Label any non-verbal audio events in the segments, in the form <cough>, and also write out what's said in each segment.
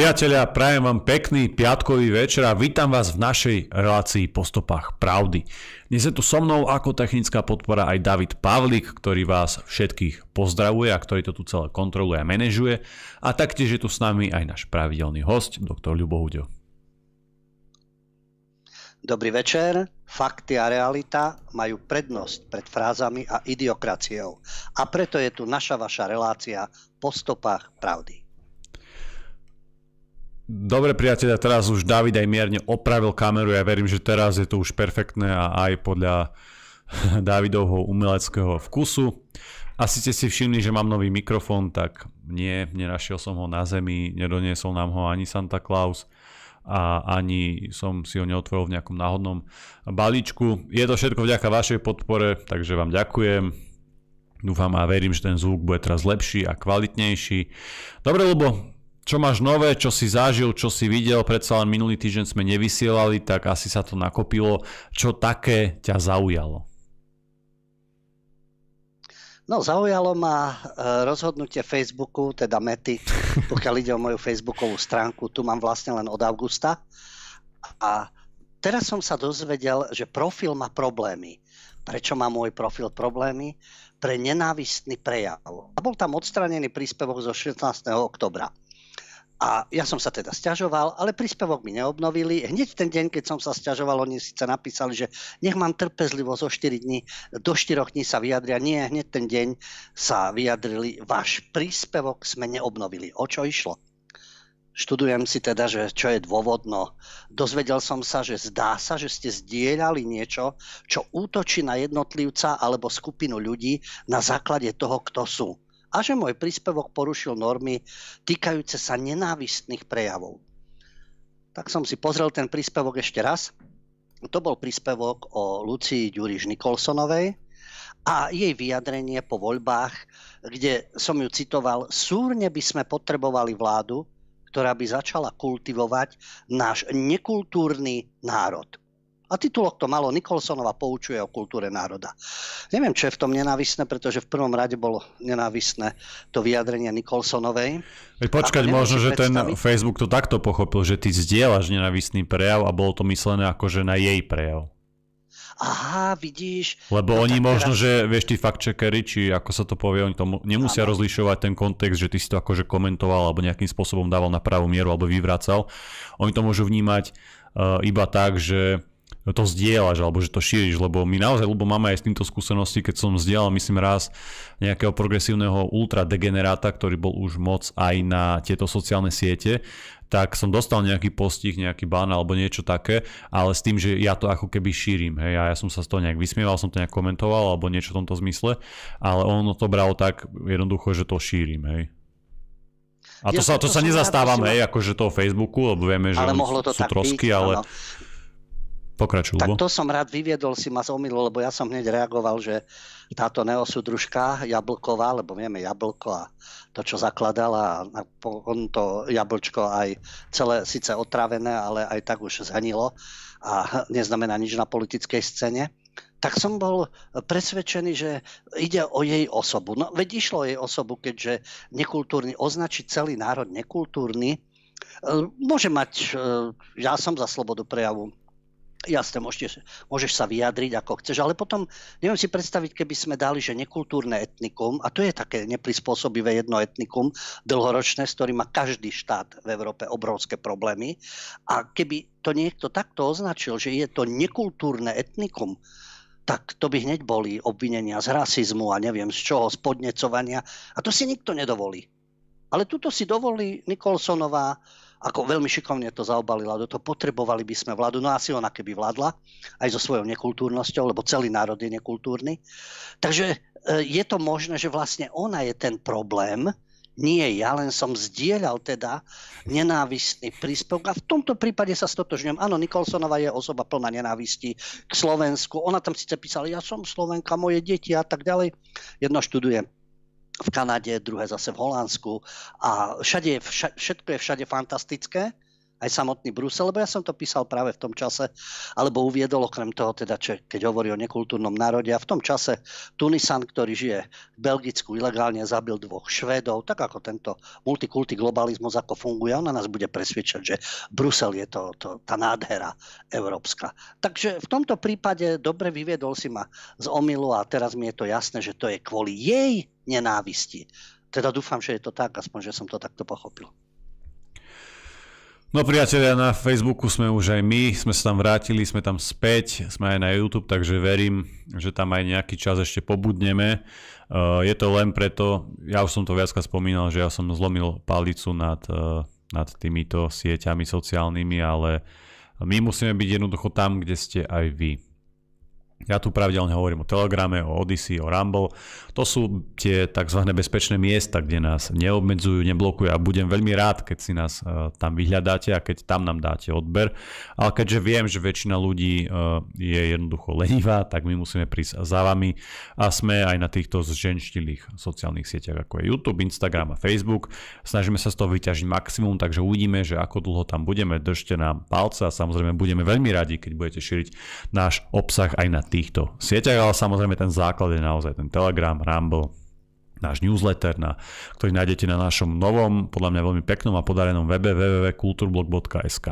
Priatelia, prajem vám pekný piatkový večer a vítam vás v našej relácii po stopách pravdy. Dnes je tu so mnou ako technická podpora aj David Pavlik, ktorý vás všetkých pozdravuje a ktorý to tu celé kontroluje a manažuje. A taktiež je tu s nami aj náš pravidelný host, doktor Ľubo Hudio. Dobrý večer. Fakty a realita majú prednosť pred frázami a idiokraciou. A preto je tu naša vaša relácia po stopách pravdy. Dobre priateľa, teraz už David aj mierne opravil kameru, ja verím, že teraz je to už perfektné a aj podľa <laughs> Davidovho umeleckého vkusu. Asi ste si všimli, že mám nový mikrofón, tak nie, nenašiel som ho na zemi, nedoniesol nám ho ani Santa Claus a ani som si ho neotvoril v nejakom náhodnom balíčku. Je to všetko vďaka vašej podpore, takže vám ďakujem. Dúfam a verím, že ten zvuk bude teraz lepší a kvalitnejší. Dobre, lebo čo máš nové, čo si zažil, čo si videl, predsa len minulý týždeň sme nevysielali, tak asi sa to nakopilo. Čo také ťa zaujalo? No, zaujalo ma e, rozhodnutie Facebooku, teda Mety, <laughs> pokiaľ ide o moju Facebookovú stránku. Tu mám vlastne len od augusta. A teraz som sa dozvedel, že profil má problémy. Prečo má môj profil problémy? Pre nenávistný prejav. A bol tam odstranený príspevok zo 16. oktobra. A ja som sa teda stiažoval, ale príspevok mi neobnovili. Hneď ten deň, keď som sa stiažoval, oni síce napísali, že nech mám trpezlivosť o 4 dní, do 4 dní sa vyjadria. Nie, hneď ten deň sa vyjadrili, váš príspevok sme neobnovili. O čo išlo? Študujem si teda, že čo je dôvodno. Dozvedel som sa, že zdá sa, že ste zdieľali niečo, čo útočí na jednotlivca alebo skupinu ľudí na základe toho, kto sú a že môj príspevok porušil normy týkajúce sa nenávistných prejavov. Tak som si pozrel ten príspevok ešte raz. To bol príspevok o Lucii Ďuriš Nikolsonovej a jej vyjadrenie po voľbách, kde som ju citoval, súrne by sme potrebovali vládu, ktorá by začala kultivovať náš nekultúrny národ. A titulok to malo Nikolsonova poučuje o kultúre národa. Neviem, čo je v tom nenávisné, pretože v prvom rade bolo nenávisné to vyjadrenie Nikolsonovej. Počkať, možno, že predstaviť... ten Facebook to takto pochopil, že ty zdieľaš nenávistný prejav a bolo to myslené ako že na jej prejav. Aha, vidíš. Lebo no oni možno, teraz... že vieš, tí fact-checkery, či ako sa to povie, oni to nemusia ano. rozlišovať ten kontext, že ty si to akože komentoval alebo nejakým spôsobom dával na pravú mieru alebo vyvracal. Oni to môžu vnímať uh, iba tak, že to zdieľaš alebo že to šíriš, lebo my naozaj, lebo máme aj s týmto skúsenosti, keď som zdieľal, myslím raz, nejakého progresívneho ultradegeneráta, ktorý bol už moc aj na tieto sociálne siete, tak som dostal nejaký postih, nejaký ban alebo niečo také, ale s tým, že ja to ako keby šírim, hej, a ja som sa z toho nejak vysmieval, som to nejak komentoval alebo niečo v tomto zmysle, ale ono to bralo tak jednoducho, že to šírim, hej. A to, ja sa, to, to sa nezastávam, hej, akože toho Facebooku, lebo vieme, že ale mohlo to sú trosky, byť, ale... Áno Pokračuj, Tak to som rád vyviedol, si ma zomilo, lebo ja som hneď reagoval, že táto neosudružka Jablková, lebo vieme Jablko a to, čo zakladala, a on to jablčko aj celé síce otrávené, ale aj tak už zhanilo a <laughs> neznamená nič na politickej scéne tak som bol presvedčený, že ide o jej osobu. No veď išlo o jej osobu, keďže nekultúrny, označiť celý národ nekultúrny, e, môže mať, e, ja som za slobodu prejavu, Jasne, môžeš, môžeš sa vyjadriť ako chceš, ale potom neviem si predstaviť, keby sme dali, že nekultúrne etnikum, a to je také neprispôsobivé jedno etnikum, dlhoročné, s ktorým má každý štát v Európe obrovské problémy. A keby to niekto takto označil, že je to nekultúrne etnikum, tak to by hneď boli obvinenia z rasizmu a neviem z čoho, z podnecovania. A to si nikto nedovolí. Ale tuto si dovolí Nikolsonová, ako veľmi šikovne to zaobalila do toho, potrebovali by sme vládu, no asi ona keby vládla, aj so svojou nekultúrnosťou, lebo celý národ je nekultúrny. Takže e, je to možné, že vlastne ona je ten problém, nie ja, len som zdieľal teda nenávistný príspevok a v tomto prípade sa stotožňujem. Áno, Nikolsonová je osoba plná nenávisti k Slovensku. Ona tam síce písala, ja som Slovenka, moje deti a tak ďalej. Jedno študuje v Kanade, druhé zase v Holandsku. A všade všetko je všade fantastické aj samotný Brusel, lebo ja som to písal práve v tom čase, alebo uviedol okrem toho, teda, čo, keď hovorí o nekultúrnom národe. A v tom čase Tunisan, ktorý žije v Belgicku, ilegálne zabil dvoch Švédov, tak ako tento multikulty globalizmus ako funguje, on na nás bude presvedčať, že Brusel je to, to, tá nádhera európska. Takže v tomto prípade dobre vyviedol si ma z omilu a teraz mi je to jasné, že to je kvôli jej nenávisti. Teda dúfam, že je to tak, aspoň, že som to takto pochopil. No priatelia, na Facebooku sme už aj my, sme sa tam vrátili, sme tam späť, sme aj na YouTube, takže verím, že tam aj nejaký čas ešte pobudneme. Uh, je to len preto, ja už som to viacka spomínal, že ja som zlomil palicu nad, uh, nad týmito sieťami sociálnymi, ale my musíme byť jednoducho tam, kde ste aj vy. Ja tu pravidelne hovorím o Telegrame, o Odyssey, o Rumble. To sú tie tzv. bezpečné miesta, kde nás neobmedzujú, neblokujú a budem veľmi rád, keď si nás uh, tam vyhľadáte a keď tam nám dáte odber. Ale keďže viem, že väčšina ľudí uh, je jednoducho lenivá, tak my musíme prísť za vami a sme aj na týchto zženštilých sociálnych sieťach ako je YouTube, Instagram a Facebook. Snažíme sa z toho vyťažiť maximum, takže uvidíme, že ako dlho tam budeme. Držte nám palce a samozrejme budeme veľmi radi, keď budete šíriť náš obsah aj na týchto sieťach, ale samozrejme ten základ je naozaj ten Telegram, Rumble, náš newsletter, na, ktorý nájdete na našom novom, podľa mňa veľmi peknom a podarenom webe www.kulturblog.sk.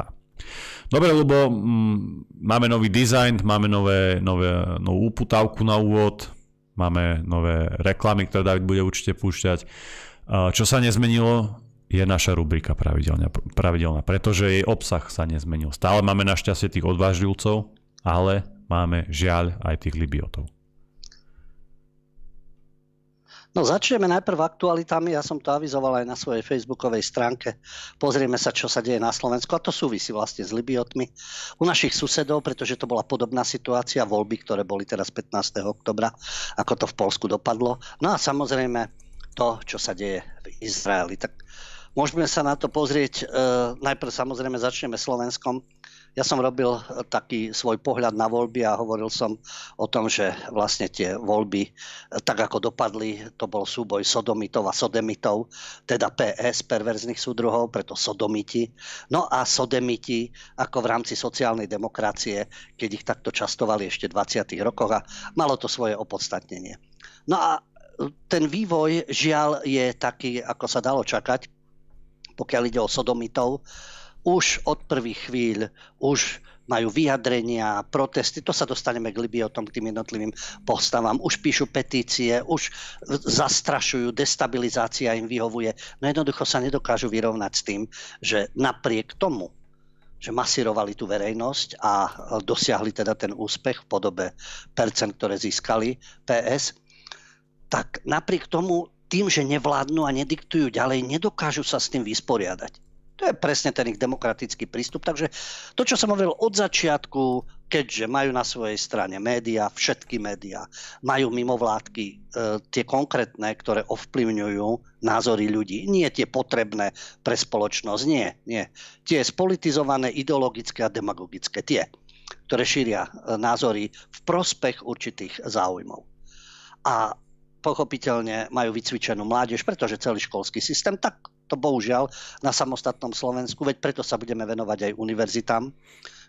Dobre, lebo mm, máme nový dizajn, máme nové, nové, novú uputávku na úvod, máme nové reklamy, ktoré David bude určite púšťať. Čo sa nezmenilo, je naša rubrika pravidelná, pravidelná, pretože jej obsah sa nezmenil. Stále máme našťastie tých odvážlivcov, ale máme žiaľ aj tých libiotov. No začneme najprv aktualitami, ja som to avizoval aj na svojej facebookovej stránke. Pozrieme sa, čo sa deje na Slovensku a to súvisí vlastne s Libiotmi. U našich susedov, pretože to bola podobná situácia, voľby, ktoré boli teraz 15. oktobra, ako to v Polsku dopadlo. No a samozrejme to, čo sa deje v Izraeli. Tak môžeme sa na to pozrieť. E, najprv samozrejme začneme Slovenskom. Ja som robil taký svoj pohľad na voľby a hovoril som o tom, že vlastne tie voľby, tak ako dopadli, to bol súboj sodomitov a sodemitov, teda PS, perverzných súdruhov, preto sodomiti. No a sodemiti ako v rámci sociálnej demokracie, keď ich takto častovali ešte v 20. rokoch a malo to svoje opodstatnenie. No a ten vývoj žiaľ je taký, ako sa dalo čakať, pokiaľ ide o sodomitov, už od prvých chvíľ, už majú vyjadrenia, protesty, to sa dostaneme k Libiotom, k tým jednotlivým postavám. Už píšu petície, už zastrašujú, destabilizácia im vyhovuje. No jednoducho sa nedokážu vyrovnať s tým, že napriek tomu, že masírovali tú verejnosť a dosiahli teda ten úspech v podobe percent, ktoré získali PS, tak napriek tomu tým, že nevládnu a nediktujú ďalej, nedokážu sa s tým vysporiadať. To je presne ten ich demokratický prístup. Takže to, čo som hovoril od začiatku, keďže majú na svojej strane médiá, všetky médiá, majú mimovládky e, tie konkrétne, ktoré ovplyvňujú názory ľudí. Nie tie potrebné pre spoločnosť, nie, nie. Tie spolitizované, ideologické a demagogické, tie, ktoré šíria e, názory v prospech určitých záujmov. A pochopiteľne majú vycvičenú mládež, pretože celý školský systém tak to bohužiaľ na samostatnom Slovensku, veď preto sa budeme venovať aj univerzitám,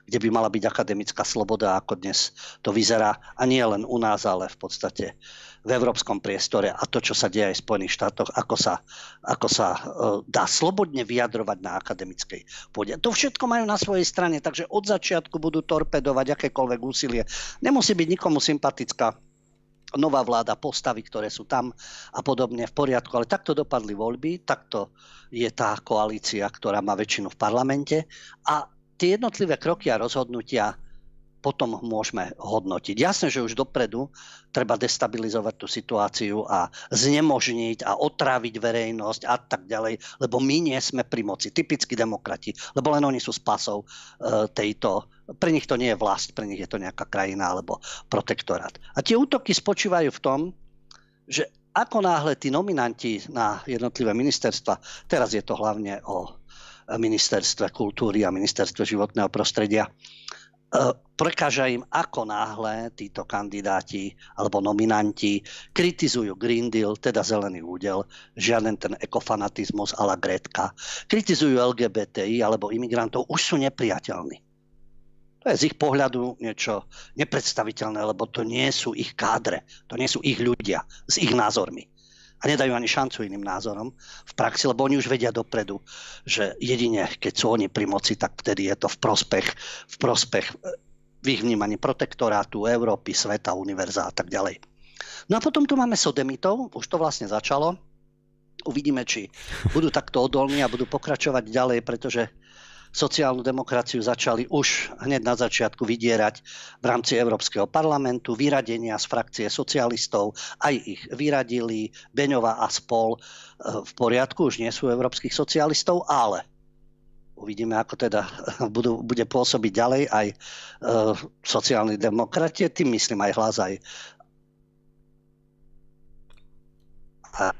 kde by mala byť akademická sloboda, ako dnes to vyzerá. A nie len u nás, ale v podstate v európskom priestore a to, čo sa deje aj v Spojených štátoch, ako sa, ako sa uh, dá slobodne vyjadrovať na akademickej pôde. To všetko majú na svojej strane, takže od začiatku budú torpedovať akékoľvek úsilie. Nemusí byť nikomu sympatická nová vláda, postavy, ktoré sú tam a podobne v poriadku. Ale takto dopadli voľby, takto je tá koalícia, ktorá má väčšinu v parlamente a tie jednotlivé kroky a rozhodnutia potom môžeme hodnotiť. Jasné, že už dopredu treba destabilizovať tú situáciu a znemožniť a otráviť verejnosť a tak ďalej, lebo my nie sme pri moci. Typickí demokrati, lebo len oni sú spasou e, tejto pre nich to nie je vlast, pre nich je to nejaká krajina alebo protektorát. A tie útoky spočívajú v tom, že ako náhle tí nominanti na jednotlivé ministerstva, teraz je to hlavne o ministerstve kultúry a ministerstve životného prostredia, prekáža im, ako náhle títo kandidáti alebo nominanti kritizujú Green Deal, teda zelený údel, žiaden ten ekofanatizmus a la Gretka, kritizujú LGBTI alebo imigrantov, už sú nepriateľní. To je z ich pohľadu niečo nepredstaviteľné, lebo to nie sú ich kádre, to nie sú ich ľudia s ich názormi. A nedajú ani šancu iným názorom v praxi, lebo oni už vedia dopredu, že jedine keď sú oni pri moci, tak vtedy je to v prospech, v prospech v ich vnímaní protektorátu, Európy, sveta, univerza a tak ďalej. No a potom tu máme sodemitov, už to vlastne začalo. Uvidíme, či budú takto odolní a budú pokračovať ďalej, pretože sociálnu demokraciu začali už hneď na začiatku vydierať v rámci Európskeho parlamentu, vyradenia z frakcie socialistov, aj ich vyradili, Beňová a spol. E, v poriadku, už nie sú európskych socialistov, ale uvidíme, ako teda budú, bude pôsobiť ďalej aj e, sociálni demokratie, tým myslím aj hlas aj a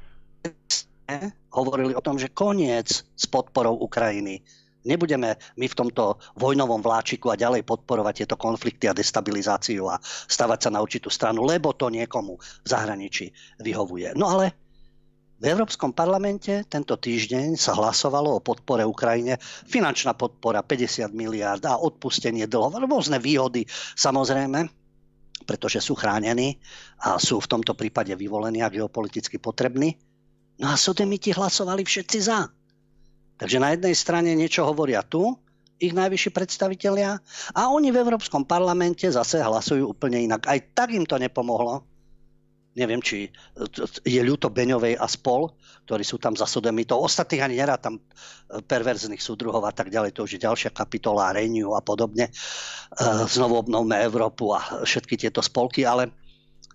hovorili o tom, že koniec s podporou Ukrajiny Nebudeme my v tomto vojnovom vláčiku a ďalej podporovať tieto konflikty a destabilizáciu a stavať sa na určitú stranu, lebo to niekomu v zahraničí vyhovuje. No ale v Európskom parlamente tento týždeň sa hlasovalo o podpore Ukrajine. Finančná podpora 50 miliárd a odpustenie dlhov, rôzne výhody samozrejme, pretože sú chránení a sú v tomto prípade vyvolení a geopoliticky potrební. No a sodemiti hlasovali všetci za. Takže na jednej strane niečo hovoria tu, ich najvyšší predstavitelia, a oni v Európskom parlamente zase hlasujú úplne inak. Aj tak im to nepomohlo. Neviem, či je ľúto Beňovej a spol, ktorí sú tam za sodemitov. Ostatných ani nerá tam perverzných súdruhov a tak ďalej. To už je ďalšia kapitola Renew a podobne. E, znovu obnovme Európu a všetky tieto spolky, ale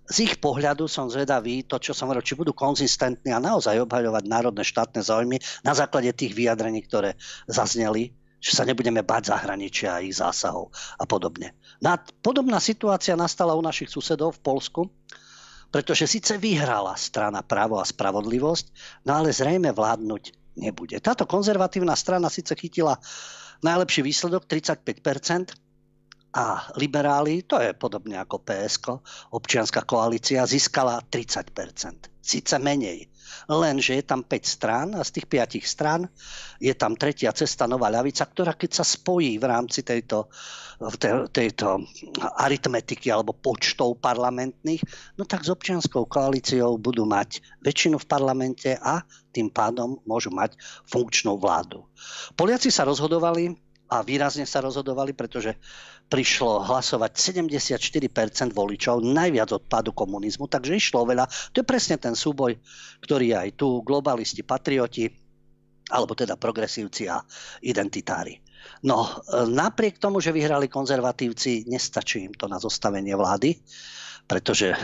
z ich pohľadu som zvedavý, to, čo som hovoril, či budú konzistentní a naozaj obhaľovať národné štátne záujmy na základe tých vyjadrení, ktoré zazneli, že sa nebudeme bať zahraničia a ich zásahov a podobne. No podobná situácia nastala u našich susedov v Polsku, pretože síce vyhrala strana Právo a spravodlivosť, no ale zrejme vládnuť nebude. Táto konzervatívna strana síce chytila najlepší výsledok 35%, a liberáli, to je podobne ako PSK, občianská koalícia, získala 30%. Sice menej, lenže je tam 5 strán a z tých 5 strán je tam tretia cesta Nová ľavica, ktorá keď sa spojí v rámci tejto, tejto aritmetiky alebo počtov parlamentných, no tak s občianskou koalíciou budú mať väčšinu v parlamente a tým pádom môžu mať funkčnú vládu. Poliaci sa rozhodovali a výrazne sa rozhodovali, pretože prišlo hlasovať 74% voličov, najviac od pádu komunizmu, takže išlo veľa. To je presne ten súboj, ktorý aj tu, globalisti, patrioti, alebo teda progresívci a identitári. No, e, napriek tomu, že vyhrali konzervatívci, nestačí im to na zostavenie vlády, pretože e,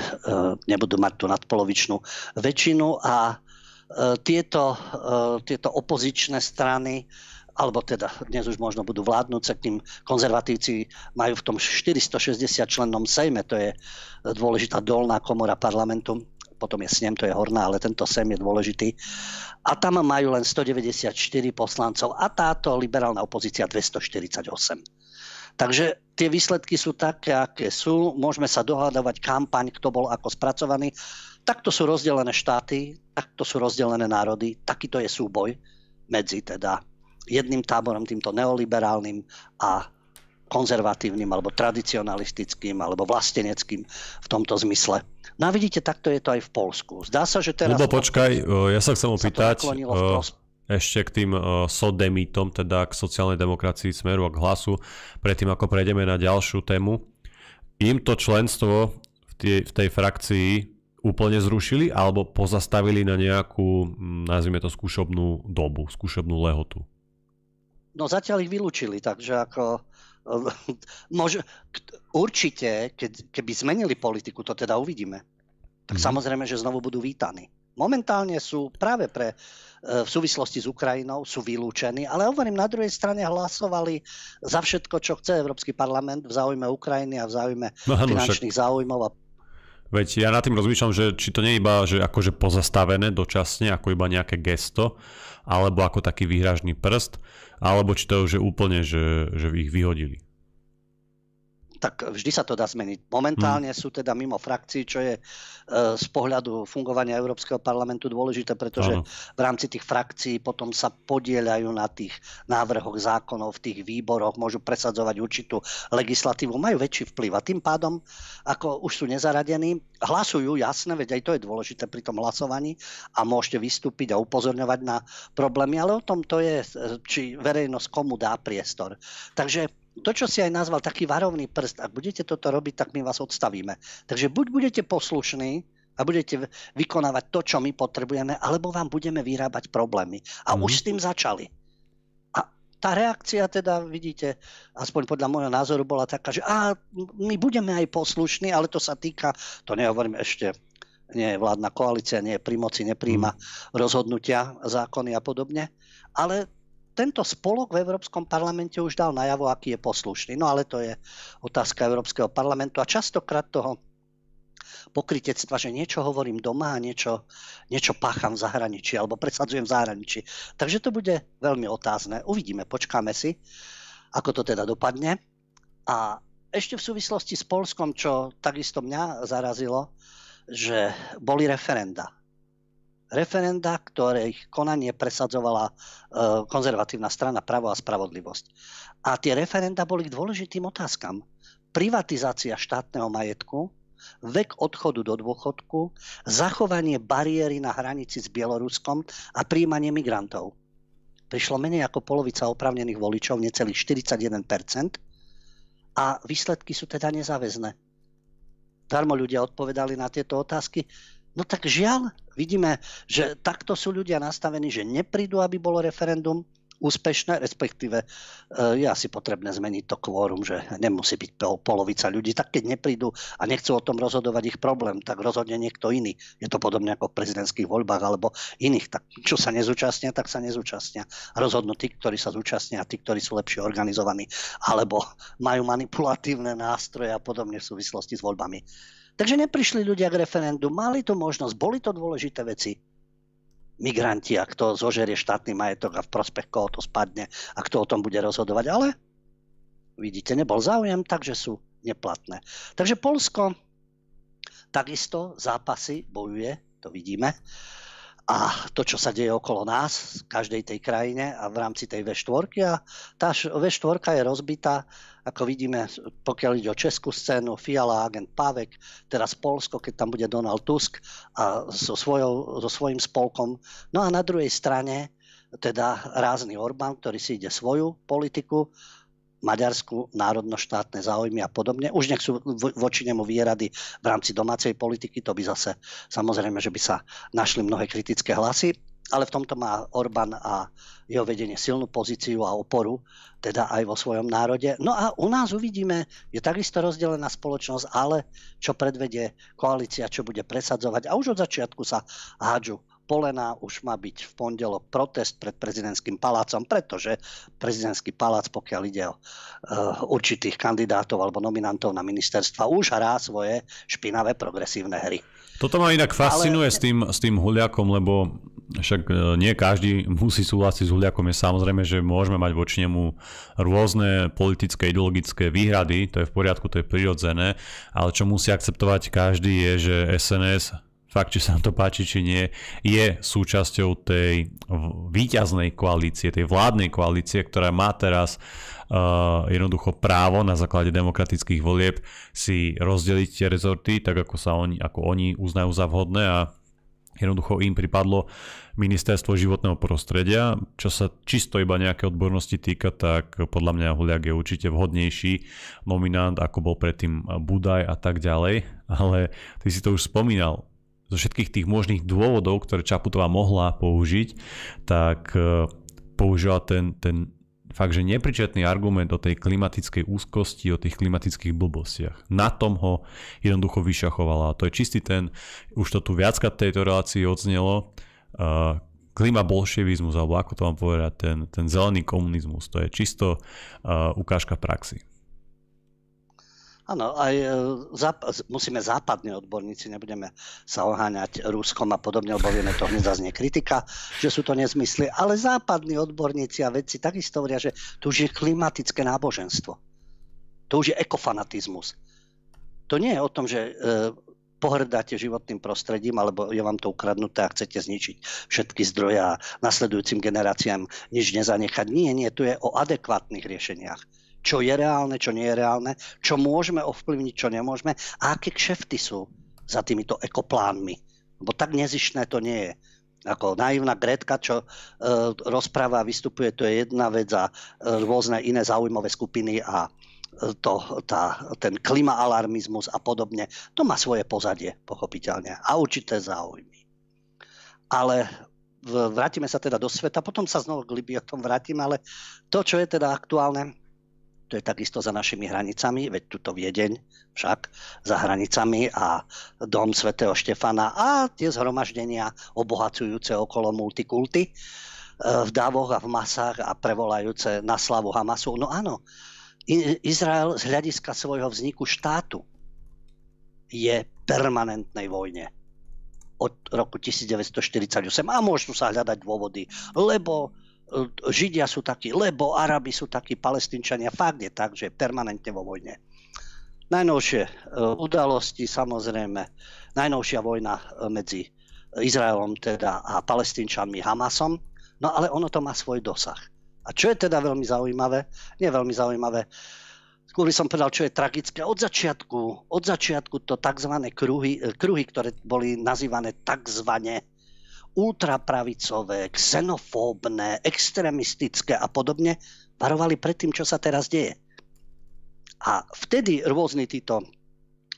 nebudú mať tú nadpolovičnú väčšinu a e, tieto, tieto opozičné strany alebo teda dnes už možno budú vládnúce, k tým konzervatívci majú v tom 460 člennom sejme, to je dôležitá dolná komora parlamentu, potom je snem, to je horná, ale tento sem je dôležitý. A tam majú len 194 poslancov a táto liberálna opozícia 248. Takže tie výsledky sú také, aké sú. Môžeme sa dohľadovať kampaň, kto bol ako spracovaný. Takto sú rozdelené štáty, takto sú rozdelené národy, takýto je súboj medzi teda jedným táborom, týmto neoliberálnym a konzervatívnym alebo tradicionalistickým alebo vlasteneckým v tomto zmysle. No a vidíte, takto je to aj v Polsku. Zdá sa, že teraz... Lebo počkaj, ja sa chcem opýtať ešte k tým sodemitom, teda k sociálnej demokracii smeru a k hlasu, predtým ako prejdeme na ďalšiu tému. Im to členstvo v tej, v tej frakcii úplne zrušili alebo pozastavili na nejakú, nazvime to, skúšobnú dobu, skúšobnú lehotu? No zatiaľ ich vylúčili, takže ako <laughs> mož, určite, keď, keby zmenili politiku, to teda uvidíme, tak mm. samozrejme, že znovu budú vítaní. Momentálne sú práve pre, e, v súvislosti s Ukrajinou sú vylúčení, ale hovorím, na druhej strane hlasovali za všetko, čo chce Európsky parlament v záujme Ukrajiny a v záujme no, finančných však... záujmov a Veď ja nad tým rozmýšľam, že či to nie je iba že akože pozastavené dočasne, ako iba nejaké gesto, alebo ako taký výhražný prst, alebo či to už je úplne, že, že ich vyhodili. Tak vždy sa to dá zmeniť. Momentálne hmm. sú teda mimo frakcií, čo je e, z pohľadu fungovania Európskeho parlamentu dôležité, pretože ano. v rámci tých frakcií potom sa podielajú na tých návrhoch zákonov v tých výboroch, môžu presadzovať určitú legislatívu, majú väčší vplyv a tým pádom, ako už sú nezaradení, hlasujú, jasné, veď aj to je dôležité pri tom hlasovaní a môžete vystúpiť a upozorňovať na problémy, ale o tom to je, či verejnosť komu dá priestor. Takže to, čo si aj nazval taký varovný prst, ak budete toto robiť, tak my vás odstavíme. Takže buď budete poslušní a budete vykonávať to, čo my potrebujeme, alebo vám budeme vyrábať problémy. A mm. už s tým začali. A tá reakcia teda, vidíte, aspoň podľa môjho názoru bola taká, že a, my budeme aj poslušní, ale to sa týka, to nehovorím ešte, nie je vládna koalícia, nie je pri moci, nepríjma mm. rozhodnutia, zákony a podobne, ale tento spolok v Európskom parlamente už dal najavo, aký je poslušný. No ale to je otázka Európskeho parlamentu a častokrát toho pokritectva, že niečo hovorím doma a niečo, niečo pácham v zahraničí alebo presadzujem v zahraničí. Takže to bude veľmi otázne. Uvidíme, počkáme si, ako to teda dopadne. A ešte v súvislosti s Polskom, čo takisto mňa zarazilo, že boli referenda referenda, ktoré ich konanie presadzovala e, konzervatívna strana Pravo a spravodlivosť. A tie referenda boli k dôležitým otázkam. Privatizácia štátneho majetku, vek odchodu do dôchodku, zachovanie bariéry na hranici s Bieloruskom a príjmanie migrantov. Prišlo menej ako polovica opravnených voličov, necelých 41%, a výsledky sú teda nezáväzné. Darmo ľudia odpovedali na tieto otázky. No tak žiaľ, vidíme, že takto sú ľudia nastavení, že neprídu, aby bolo referendum úspešné, respektíve e, je asi potrebné zmeniť to kvórum, že nemusí byť polovica ľudí. Tak keď neprídu a nechcú o tom rozhodovať ich problém, tak rozhodne niekto iný. Je to podobne ako v prezidentských voľbách alebo iných. Tak čo sa nezúčastnia, tak sa nezúčastnia. Rozhodnú tí, ktorí sa zúčastnia, tí, ktorí sú lepšie organizovaní alebo majú manipulatívne nástroje a podobne v súvislosti s voľbami. Takže neprišli ľudia k referendu, mali tu možnosť, boli to dôležité veci. Migranti, a kto zožerie štátny majetok a v prospech koho to spadne a kto o tom bude rozhodovať. Ale vidíte, nebol záujem, takže sú neplatné. Takže Polsko takisto zápasy bojuje, to vidíme a to, čo sa deje okolo nás, v každej tej krajine a v rámci tej V4. A tá V4 je rozbitá, ako vidíme, pokiaľ ide o českú scénu, Fiala, agent Pavek, teraz Polsko, keď tam bude Donald Tusk a so, svojou, so svojím spolkom. No a na druhej strane teda rázny Orbán, ktorý si ide svoju politiku, Maďarsku národno-štátne záujmy a podobne. Už nech sú voči nemu výrady v rámci domácej politiky, to by zase samozrejme, že by sa našli mnohé kritické hlasy, ale v tomto má Orbán a jeho vedenie silnú pozíciu a oporu, teda aj vo svojom národe. No a u nás uvidíme, je takisto rozdelená spoločnosť, ale čo predvedie koalícia, čo bude presadzovať. A už od začiatku sa hádžu Polena už má byť v pondelok protest pred prezidentským palácom, pretože prezidentský palác, pokiaľ ide o uh, určitých kandidátov alebo nominantov na ministerstva, už hrá svoje špinavé progresívne hry. Toto ma inak fascinuje Ale... s, tým, s tým Huliakom, lebo však e, nie každý musí súhlasiť s Huliakom. Je samozrejme, že môžeme mať voči nemu rôzne politické, ideologické výhrady, to je v poriadku, to je prirodzené, ale čo musí akceptovať každý je, že SNS fakt, či sa nám to páči, či nie, je súčasťou tej výťaznej koalície, tej vládnej koalície, ktorá má teraz uh, jednoducho právo na základe demokratických volieb si rozdeliť tie rezorty, tak ako sa oni, ako oni uznajú za vhodné a jednoducho im pripadlo ministerstvo životného prostredia. Čo sa čisto iba nejaké odbornosti týka, tak podľa mňa Huliak je určite vhodnejší nominant, ako bol predtým Budaj a tak ďalej. Ale ty si to už spomínal, zo všetkých tých možných dôvodov, ktoré Čaputová mohla použiť, tak e, použila ten, ten fakt, že nepričetný argument o tej klimatickej úzkosti, o tých klimatických blbostiach. Na tom ho jednoducho vyšachovala. A to je čistý ten, už to tu viackrát tejto relácii odznelo, uh, klima bolševizmus, alebo ako to mám povedať, ten, ten zelený komunizmus. To je čisto uh, ukážka praxi. Áno, aj e, záp- musíme západní odborníci, nebudeme sa oháňať Ruskom a podobne, lebo vieme, to hneď zaznie kritika, že sú to nezmysly, ale západní odborníci a vedci takisto hovoria, že tu už je klimatické náboženstvo. To už je ekofanatizmus. To nie je o tom, že e, pohrdáte životným prostredím, alebo je vám to ukradnuté a chcete zničiť všetky zdroje a nasledujúcim generáciám nič nezanechať. Nie, nie, tu je o adekvátnych riešeniach. Čo je reálne, čo nie je reálne, čo môžeme ovplyvniť, čo nemôžeme a aké kšefty sú za týmito ekoplánmi. Lebo tak nezišné to nie je. Ako naivná Gretka, čo e, rozpráva a vystupuje, to je jedna vec a e, rôzne iné zaujímavé skupiny a e, to, tá, ten klimaalarmizmus a podobne, to má svoje pozadie, pochopiteľne, a určité záujmy. Ale vrátime sa teda do sveta, potom sa znovu k Libii o tom vrátim, ale to, čo je teda aktuálne, to je takisto za našimi hranicami, veď tuto Viedeň však za hranicami a dom svätého Štefana a tie zhromaždenia obohacujúce okolo multikulty e, v dávoch a v masách a prevolajúce na slavu Hamasu. No áno, Izrael z hľadiska svojho vzniku štátu je permanentnej vojne od roku 1948 a môžu sa hľadať dôvody, lebo Židia sú takí, lebo Arabi sú takí, palestínčania. Fakt je tak, že permanentne vo vojne. Najnovšie e, udalosti, samozrejme, najnovšia vojna e, medzi Izraelom teda a palestínčanmi Hamasom, no ale ono to má svoj dosah. A čo je teda veľmi zaujímavé? Nie veľmi zaujímavé, skôr by som povedal, čo je tragické. Od začiatku, od začiatku to tzv. kruhy, e, kruhy ktoré boli nazývané tzv ultrapravicové, xenofóbne, extremistické a podobne, varovali pred tým, čo sa teraz deje. A vtedy rôzni títo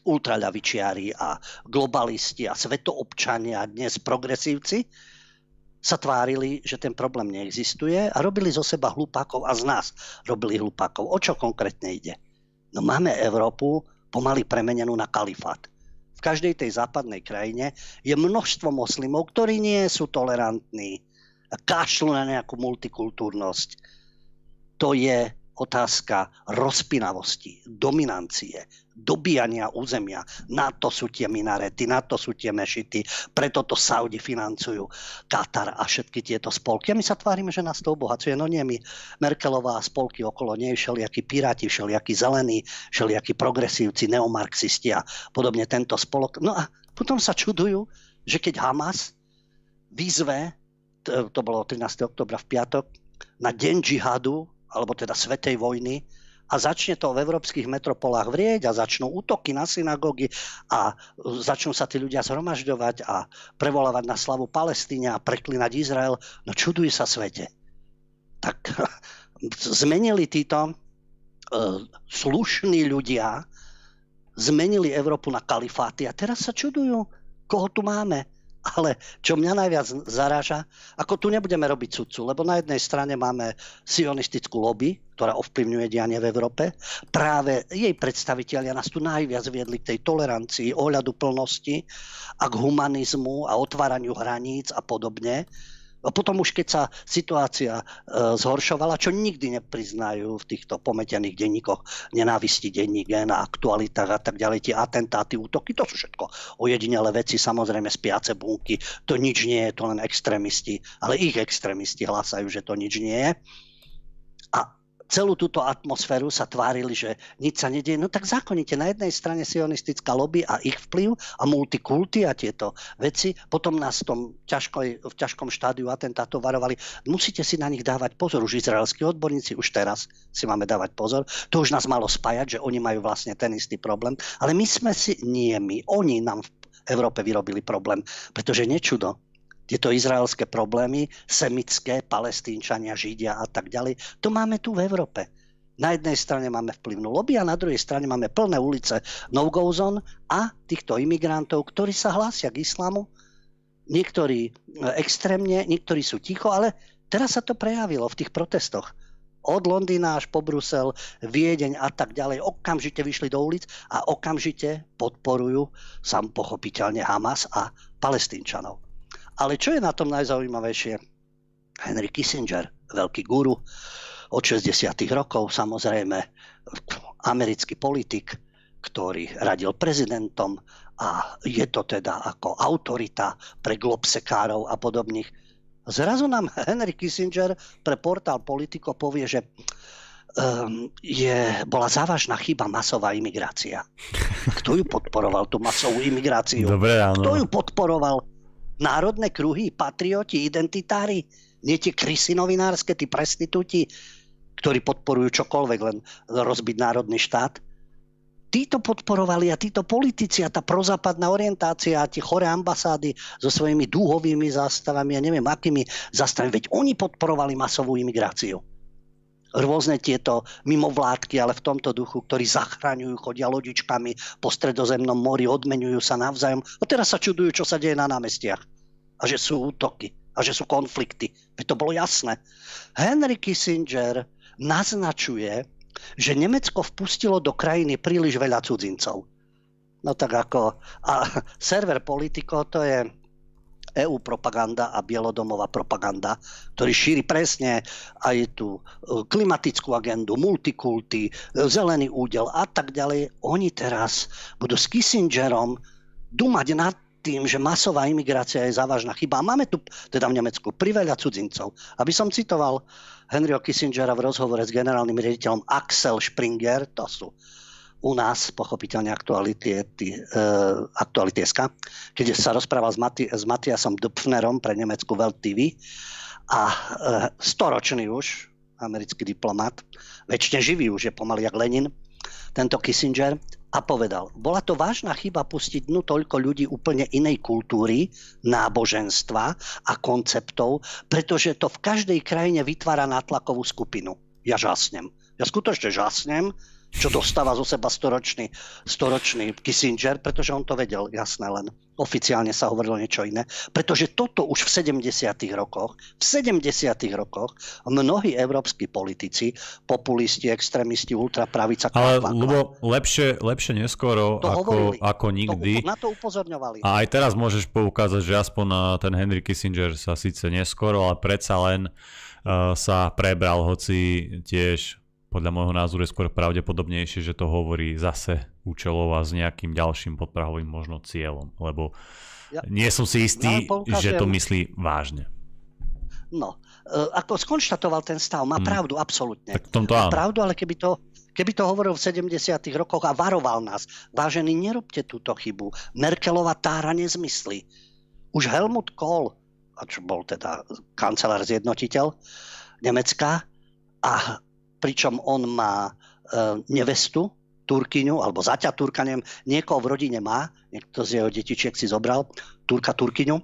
ultraľavičiari a globalisti a svetoobčania, dnes progresívci, sa tvárili, že ten problém neexistuje a robili zo seba hlupákov a z nás robili hlupákov. O čo konkrétne ide? No máme Európu pomaly premenenú na kalifát každej tej západnej krajine je množstvo moslimov, ktorí nie sú tolerantní a kašľú na nejakú multikultúrnosť. To je otázka rozpinavosti, dominancie, dobíjania územia. Na to sú tie minarety, na to sú tie mešity, preto to Saudi financujú, Katar a všetky tieto spolky. A my sa tvárime, že nás to obohacuje. No nie my, Merkelová a spolky okolo nej, všelijakí piráti, všelijakí zelení, všelijakí progresívci, neomarxisti a podobne tento spolok. No a potom sa čudujú, že keď Hamas vyzve, to bolo 13. oktobra v piatok, na deň džihadu alebo teda Svetej vojny, a začne to v európskych metropolách vrieť a začnú útoky na synagógy a začnú sa tí ľudia zhromažďovať a prevolávať na slavu Palestíne a preklinať Izrael, no čuduj sa svete. Tak <laughs> zmenili títo uh, slušní ľudia, zmenili Európu na kalifáty a teraz sa čudujú, koho tu máme. Ale čo mňa najviac zaráža, ako tu nebudeme robiť sudcu, lebo na jednej strane máme sionistickú lobby, ktorá ovplyvňuje dianie v Európe. Práve jej predstavitelia nás tu najviac viedli k tej tolerancii, ohľadu plnosti a k humanizmu a otváraniu hraníc a podobne. A potom už keď sa situácia e, zhoršovala, čo nikdy nepriznajú v týchto pometených denníkoch, nenávisti denník, na aktualitách a tak ďalej, tie atentáty, útoky, to sú všetko ojedinele veci, samozrejme spiace bunky, to nič nie je, to len extrémisti, ale ich extrémisti hlásajú, že to nič nie je. A celú túto atmosféru sa tvárili, že nič sa nedieje. No tak zákonite na jednej strane sionistická lobby a ich vplyv a multikulty a tieto veci. Potom nás v tom ťažkoj, v ťažkom štádiu atentátov varovali. Musíte si na nich dávať pozor. Už izraelskí odborníci, už teraz si máme dávať pozor. To už nás malo spájať, že oni majú vlastne ten istý problém. Ale my sme si, nie my, oni nám v Európe vyrobili problém. Pretože nečudo, tieto izraelské problémy, semické, palestínčania, židia a tak ďalej, to máme tu v Európe. Na jednej strane máme vplyvnú lobby a na druhej strane máme plné ulice no-go zone a týchto imigrantov, ktorí sa hlásia k islamu. Niektorí e, extrémne, niektorí sú ticho, ale teraz sa to prejavilo v tých protestoch od Londýna až po Brusel, Viedeň a tak ďalej, okamžite vyšli do ulic a okamžite podporujú sam pochopiteľne Hamas a palestínčanov. Ale čo je na tom najzaujímavejšie? Henry Kissinger, veľký guru od 60. rokov, samozrejme americký politik, ktorý radil prezidentom a je to teda ako autorita pre globsekárov a podobných. Zrazu nám Henry Kissinger pre portál Politico povie, že um, je, bola závažná chyba masová imigrácia. Kto ju podporoval, tú masovú imigráciu? Dobre, áno. Kto ju podporoval? Národné kruhy, patrioti, identitári? Nie tie krysy novinárske, tí prestitúti, ktorí podporujú čokoľvek, len rozbiť národný štát? títo podporovali a títo politici a tá prozápadná orientácia a tie choré ambasády so svojimi dúhovými zástavami a neviem akými zástavami, veď oni podporovali masovú imigráciu. Rôzne tieto mimovládky, ale v tomto duchu, ktorí zachraňujú, chodia lodičkami po stredozemnom mori, odmenujú sa navzájom. A teraz sa čudujú, čo sa deje na námestiach. A že sú útoky a že sú konflikty. Veď to bolo jasné. Henry Kissinger naznačuje, že Nemecko vpustilo do krajiny príliš veľa cudzincov. No tak ako... A server Politico to je EU propaganda a bielodomová propaganda, ktorý šíri presne aj tú e, klimatickú agendu, multikulty, e, zelený údel a tak ďalej. Oni teraz budú s Kissingerom dumať nad tým, že masová imigrácia je závažná chyba. A máme tu, teda v Nemecku, priveľa cudzincov. Aby som citoval Henryho Kissingera v rozhovore s generálnym riaditeľom Axel Springer, to sú u nás pochopiteľne aktuality, tý, uh, aktuality SK, keď sa rozprával s, Mati, s Matiasom Dupfnerom pre Nemeckú Welt TV a uh, storočný už americký diplomat, väčšine živý už je pomaly jak Lenin, tento Kissinger a povedal, bola to vážna chyba pustiť dnu toľko ľudí úplne inej kultúry, náboženstva a konceptov, pretože to v každej krajine vytvára nátlakovú skupinu. Ja žasnem. Ja skutočne žasnem, čo dostáva zo seba storočný, storočný Kissinger, pretože on to vedel, jasné len. Oficiálne sa hovorilo niečo iné. Pretože toto už v 70. rokoch, v 70. rokoch mnohí európsky politici, populisti, extrémisti, ultrapravica... Ale Lubo, lepšie, lepšie neskoro ako, ako nikdy. To, na to upozorňovali. A aj teraz môžeš poukázať, že aspoň ten Henry Kissinger sa síce neskoro, ale predsa len uh, sa prebral, hoci tiež podľa môjho názoru je skôr pravdepodobnejšie, že to hovorí zase účelovo a s nejakým ďalším podprahovým možno cieľom, lebo ja, nie som si istý, ja že to myslí vážne. No, e, ako skonštatoval ten stav, má hmm. pravdu, absolútne. Tak tomto áno. Má pravdu, ale keby to, keby to hovoril v 70. rokoch a varoval nás, vážení, nerobte túto chybu. Merkelová tára nezmyslí. Už Helmut Kohl, a čo bol teda kancelár zjednotiteľ Nemecka, a pričom on má e, nevestu, Turkyňu, alebo zaťa Turka, neviem, niekoho v rodine má, niekto z jeho detičiek si zobral, Turka, Turkyňu,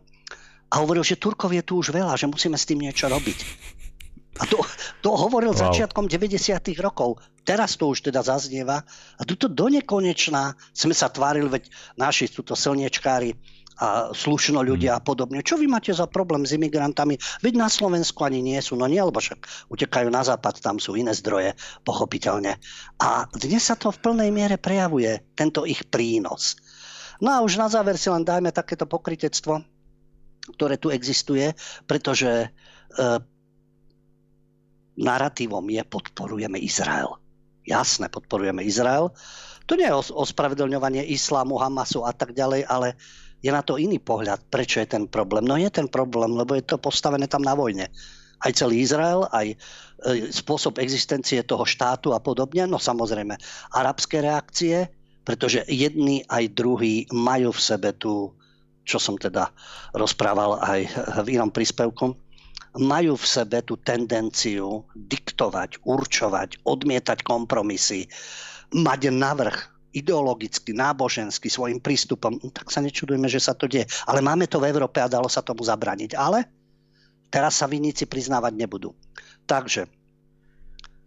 a hovoril, že Turkov je tu už veľa, že musíme s tým niečo robiť. A to, to hovoril wow. začiatkom 90. rokov. Teraz to už teda zaznieva. A tuto do nekonečná sme sa tvárili, veď naši sú to slniečkári, a slušno ľudia a podobne. Čo vy máte za problém s imigrantami? Veď na Slovensku ani nie sú, no nie, lebo však utekajú na západ, tam sú iné zdroje, pochopiteľne. A dnes sa to v plnej miere prejavuje, tento ich prínos. No a už na záver si len dajme takéto pokritectvo, ktoré tu existuje, pretože e, narratívom je podporujeme Izrael. Jasné, podporujeme Izrael. To nie je ospravedlňovanie islámu, Hamasu a tak ďalej, ale je na to iný pohľad, prečo je ten problém. No je ten problém, lebo je to postavené tam na vojne. Aj celý Izrael, aj e, spôsob existencie toho štátu a podobne. No samozrejme, arabské reakcie, pretože jedni aj druhí majú v sebe tú, čo som teda rozprával aj v inom príspevku, majú v sebe tú tendenciu diktovať, určovať, odmietať kompromisy, mať navrh ideologicky, nábožensky, svojim prístupom, no tak sa nečudujeme, že sa to deje. Ale máme to v Európe a dalo sa tomu zabraniť. Ale teraz sa vinníci priznávať nebudú. Takže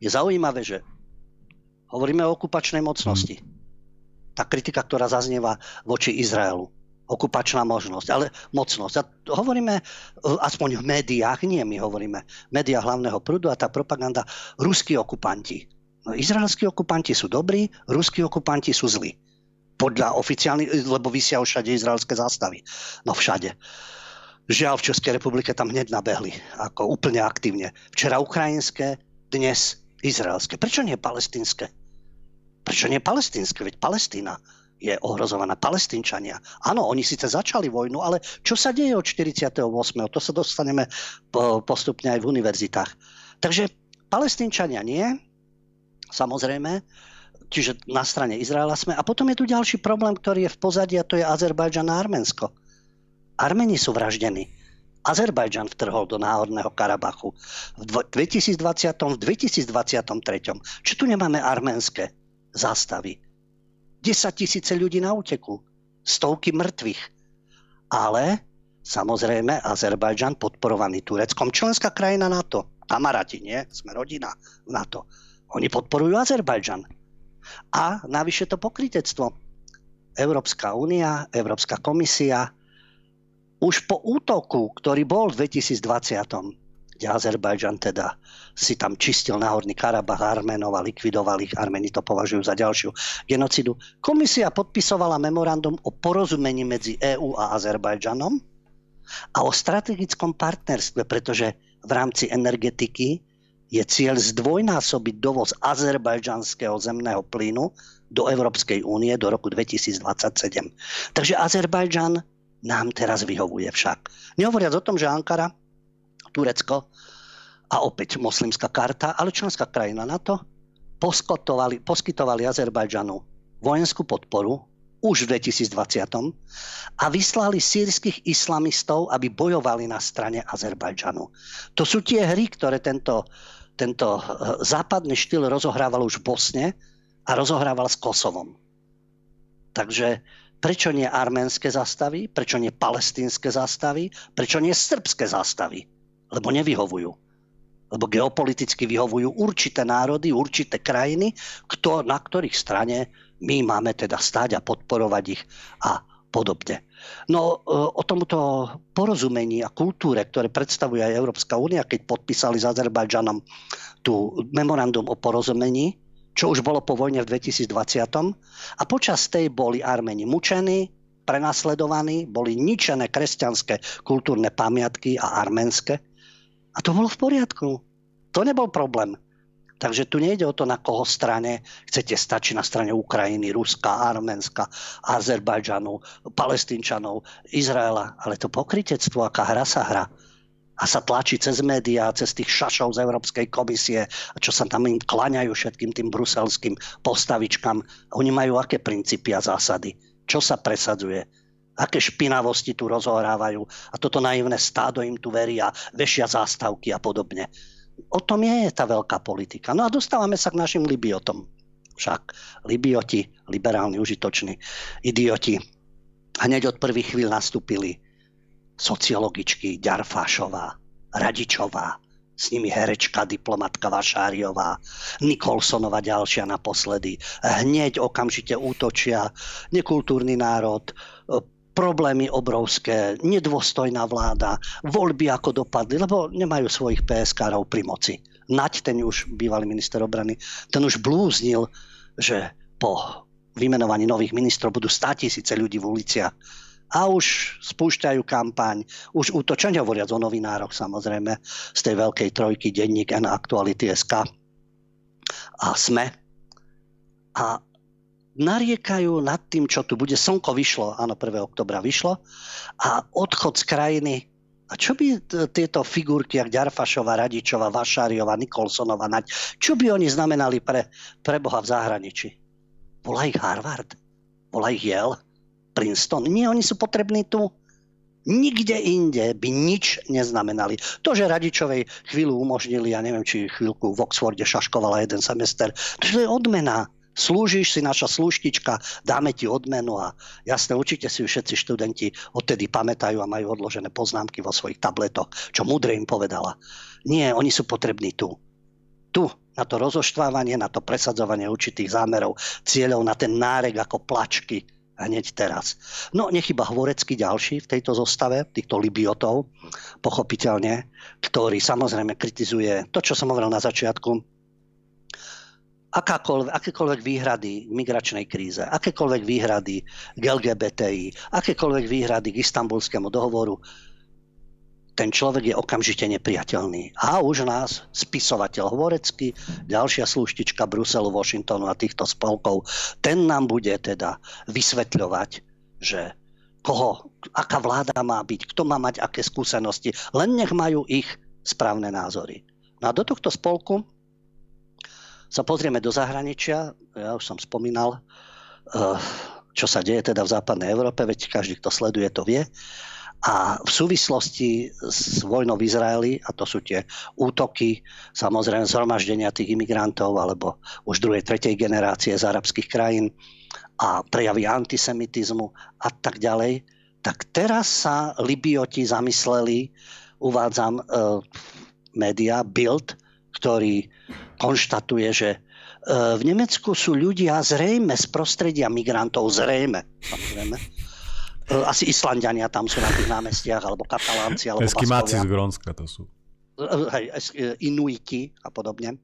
je zaujímavé, že hovoríme o okupačnej mocnosti. Hmm. Tá kritika, ktorá zaznieva voči Izraelu. Okupačná možnosť, ale mocnosť. A hovoríme, aspoň v médiách, nie my hovoríme, médiá hlavného prúdu a tá propaganda, ruskí okupanti izraelskí okupanti sú dobrí, ruskí okupanti sú zlí. Podľa oficiálnych, lebo vysia všade izraelské zástavy. No všade. Žiaľ, v Českej republike tam hneď nabehli, ako úplne aktívne. Včera ukrajinské, dnes izraelské. Prečo nie palestinské? Prečo nie palestinské? Veď Palestína je ohrozovaná. Palestínčania. Áno, oni síce začali vojnu, ale čo sa deje od 48. To sa dostaneme postupne aj v univerzitách. Takže palestínčania nie, samozrejme, čiže na strane Izraela sme. A potom je tu ďalší problém, ktorý je v pozadí a to je Azerbajdžan a Arménsko. Armeni sú vraždení. Azerbajdžan vtrhol do Náhorného Karabachu v 2020. v 2023. Či tu nemáme arménske zástavy? 10 tisíce ľudí na úteku, stovky mŕtvych. Ale samozrejme Azerbajdžan podporovaný Tureckom, členská krajina NATO, kamaráti, nie? Sme rodina v NATO. Oni podporujú Azerbajdžan. A navyše to pokritectvo. Európska únia, Európska komisia, už po útoku, ktorý bol v 2020 kde Azerbajdžan teda si tam čistil náhodný Karabach Arménov a likvidoval ich. Arméni to považujú za ďalšiu genocidu. Komisia podpisovala memorandum o porozumení medzi EÚ a Azerbajdžanom a o strategickom partnerstve, pretože v rámci energetiky je cieľ zdvojnásobiť dovoz azerbajdžanského zemného plynu do Európskej únie do roku 2027. Takže Azerbajdžan nám teraz vyhovuje však. Nehovoriac o tom, že Ankara, Turecko a opäť moslimská karta, ale členská krajina NATO poskytovali, Azerbajdžanu vojenskú podporu už v 2020 a vyslali sírskych islamistov, aby bojovali na strane Azerbajdžanu. To sú tie hry, ktoré tento, tento eh, západný štýl rozohrával už v Bosne a rozohrával s Kosovom. Takže Prečo nie arménske zastavy? Prečo nie palestínske zastavy? Prečo nie srbské zastavy? Lebo nevyhovujú. Lebo geopoliticky vyhovujú určité národy, určité krajiny, kto, na ktorých strane my máme teda stáť a podporovať ich a podobne. No e, o tomto porozumení a kultúre, ktoré predstavuje aj Európska únia, keď podpísali s Azerbajdžanom tú memorandum o porozumení, čo už bolo po vojne v 2020. A počas tej boli Armeni mučení, prenasledovaní, boli ničené kresťanské kultúrne pamiatky a arménske. A to bolo v poriadku. To nebol problém. Takže tu nejde o to, na koho strane chcete stať, či na strane Ukrajiny, Ruska, Arménska, Azerbajdžanu, Palestínčanov, Izraela. Ale to pokritectvo, aká hra sa hra a sa tlačí cez médiá, cez tých šašov z Európskej komisie, čo sa tam im klaňajú všetkým tým bruselským postavičkám. Oni majú aké princípy a zásady? Čo sa presadzuje? Aké špinavosti tu rozohrávajú? A toto naivné stádo im tu verí a vešia zástavky a podobne. O tom je tá veľká politika. No a dostávame sa k našim libiotom. Však libioti, liberálni, užitoční, idioti, hneď od prvých chvíľ nastúpili sociologičky Ďarfášová, Radičová, s nimi herečka, diplomatka Vašáriová, Nikolsonova ďalšia naposledy. Hneď okamžite útočia nekultúrny národ, problémy obrovské, nedôstojná vláda, voľby ako dopadli, lebo nemajú svojich PSK-rov pri moci. Nať, ten už bývalý minister obrany, ten už blúznil, že po vymenovaní nových ministrov budú 100 tisíce ľudí v uliciach a už spúšťajú kampaň, už útočia, hovoriac o novinároch samozrejme, z tej veľkej trojky denník N Aktuality SK a SME. A nariekajú nad tým, čo tu bude. Slnko vyšlo, áno, 1. oktobra vyšlo a odchod z krajiny a čo by tieto figurky, jak Ďarfašova, Radičova, Vašáriova, Nikolsonova, Nať, čo by oni znamenali pre, pre Boha v zahraničí? Bola ich Harvard? Bola ich Yale? Princeton. Nie, oni sú potrební tu. Nikde inde by nič neznamenali. To, že Radičovej chvíľu umožnili, ja neviem, či chvíľku v Oxforde šaškovala jeden semester, to je odmena. Slúžiš si naša slúštička, dáme ti odmenu a jasne, určite si všetci študenti odtedy pamätajú a majú odložené poznámky vo svojich tabletoch, čo múdre im povedala. Nie, oni sú potrební tu. Tu, na to rozoštvávanie, na to presadzovanie určitých zámerov, cieľov, na ten nárek ako plačky, hneď teraz. No nechyba Hvorecký ďalší v tejto zostave, týchto libiotov, pochopiteľne, ktorý samozrejme kritizuje to, čo som hovoril na začiatku, akákoľvek, akékoľvek výhrady k migračnej kríze, akékoľvek výhrady k LGBTI, akékoľvek výhrady k istambulskému dohovoru, ten človek je okamžite nepriateľný. A už nás spisovateľ Hvorecký, ďalšia slúštička Bruselu, Washingtonu a týchto spolkov, ten nám bude teda vysvetľovať, že koho, aká vláda má byť, kto má mať aké skúsenosti, len nech majú ich správne názory. No a do tohto spolku sa pozrieme do zahraničia, ja už som spomínal, uh, čo sa deje teda v západnej Európe, veď každý, kto sleduje, to vie. A v súvislosti s vojnou v Izraeli, a to sú tie útoky, samozrejme zhromaždenia tých imigrantov alebo už druhej, tretej generácie z arabských krajín a prejavy antisemitizmu a tak ďalej, tak teraz sa Libioti zamysleli, uvádzam e, média Bild, ktorý konštatuje, že e, v Nemecku sú ľudia zrejme z prostredia migrantov, zrejme, samozrejme, E, asi Islandiania tam sú na tých námestiach, alebo Katalánci, alebo Eskimáci z Grónska to sú. E, Inuiti a podobne,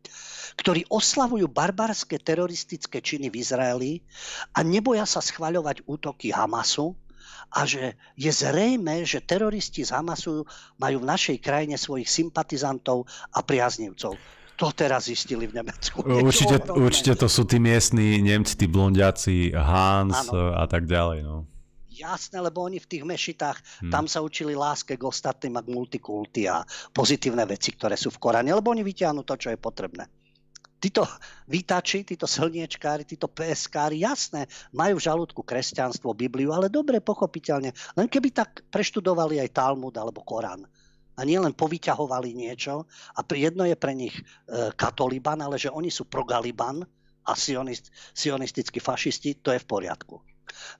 ktorí oslavujú barbarské teroristické činy v Izraeli a neboja sa schvaľovať útoky Hamasu, a že je zrejme, že teroristi z Hamasu majú v našej krajine svojich sympatizantov a priaznivcov. To teraz zistili v Nemecku. <laughs> Určite, určite to sú tí miestni Nemci, tí blondiaci, Hans ano. a tak ďalej. No. Jasné, lebo oni v tých mešitách, hmm. tam sa učili láske k ostatným a k multikulti a pozitívne veci, ktoré sú v Koráne, lebo oni vyťahnú to, čo je potrebné. Títo vítači, títo slniečkári, títo PSkári, jasné, majú v žalúdku kresťanstvo, Bibliu, ale dobre, pochopiteľne. Len keby tak preštudovali aj Talmud alebo Korán a nielen povyťahovali niečo a jedno je pre nich e, katoliban, ale že oni sú progaliban a sionist, sionistickí fašisti, to je v poriadku.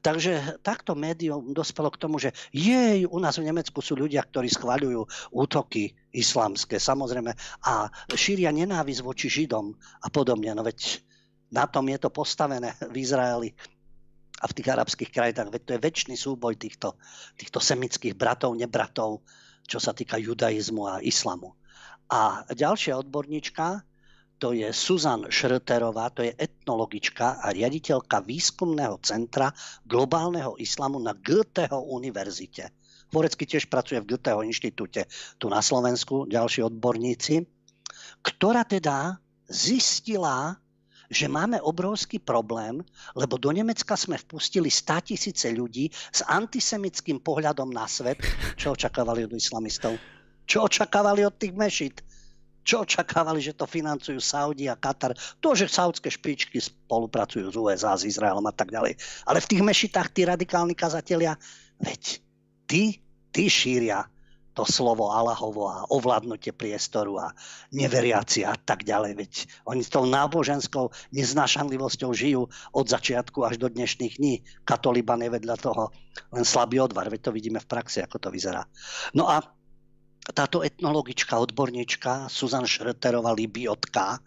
Takže takto médium dospelo k tomu, že jej, u nás v Nemecku sú ľudia, ktorí schvaľujú útoky islamské, samozrejme, a šíria nenávisť voči Židom a podobne. No veď na tom je to postavené v Izraeli a v tých arabských krajinách. Veď to je väčší súboj týchto, týchto semických bratov, nebratov, čo sa týka judaizmu a islamu. A ďalšia odborníčka, to je Susan Šrterová, to je etnologička a riaditeľka výskumného centra globálneho islamu na Goetheho univerzite. Vorecky tiež pracuje v Goetheho inštitúte tu na Slovensku, ďalší odborníci, ktorá teda zistila, že máme obrovský problém, lebo do Nemecka sme vpustili 100 tisíce ľudí s antisemickým pohľadom na svet. Čo očakávali od islamistov? Čo očakávali od tých mešit? Čo očakávali, že to financujú Saudi a Katar? To, že saudské špičky spolupracujú s USA, s Izraelom a tak ďalej. Ale v tých mešitách tí radikálni kazatelia, veď tí, tí šíria to slovo Allahovo a ovládnutie priestoru a neveriaci a tak ďalej. Veď oni s tou náboženskou neznášanlivosťou žijú od začiatku až do dnešných dní. Katoliban je vedľa toho len slabý odvar, veď to vidíme v praxi, ako to vyzerá. No a táto etnologička, odborníčka Susan Šreterová Libiotka e,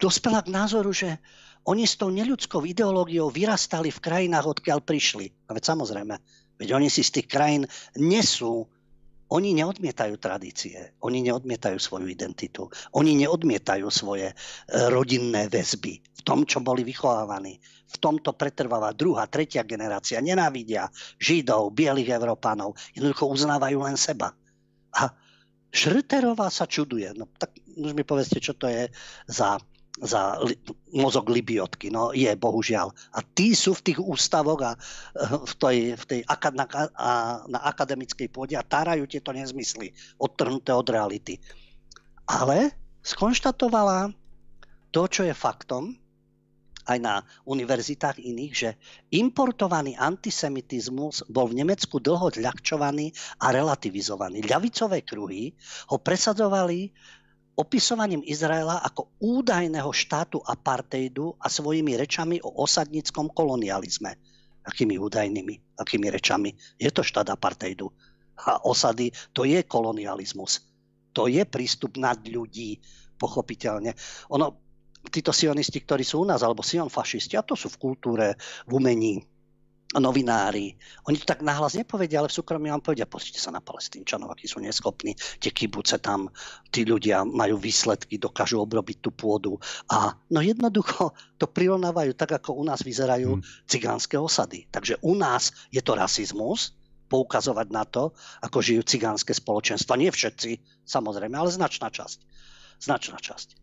dospela k názoru, že oni s tou neľudskou ideológiou vyrastali v krajinách, odkiaľ prišli. A veď samozrejme, veď oni si z tých krajín nesú oni neodmietajú tradície, oni neodmietajú svoju identitu, oni neodmietajú svoje e, rodinné väzby v tom, čo boli vychovávaní. V tomto pretrváva druhá, tretia generácia, nenávidia Židov, bielých Európanov, jednoducho uznávajú len seba. A Šrterová sa čuduje. No tak už mi povedzte, čo to je za za li, mozog libiotky. No je, bohužiaľ. A tí sú v tých ústavoch a eh, v tej, v tej na, a, na akademickej pôde a tárajú tieto nezmysly, odtrhnuté od reality. Ale skonštatovala to, čo je faktom, aj na univerzitách iných, že importovaný antisemitizmus bol v Nemecku dlho ľahčovaný a relativizovaný. Ľavicové kruhy ho presadzovali opisovaním Izraela ako údajného štátu apartheidu a svojimi rečami o osadníckom kolonializme. Akými údajnými, akými rečami? Je to štát apartheidu. A osady, to je kolonializmus. To je prístup nad ľudí, pochopiteľne. Ono, títo sionisti, ktorí sú u nás, alebo sionfašisti, a to sú v kultúre, v umení, novinári, oni to tak nahlas nepovedia, ale v súkromí vám povedia, pozrite sa na palestínčanov, akí sú neschopní, tie kibuce tam, tí ľudia majú výsledky, dokážu obrobiť tú pôdu a no jednoducho to prirovnávajú tak, ako u nás vyzerajú hmm. cigánske osady. Takže u nás je to rasizmus, poukazovať na to, ako žijú cigánske spoločenstva. Nie všetci, samozrejme, ale značná časť. Značná časť.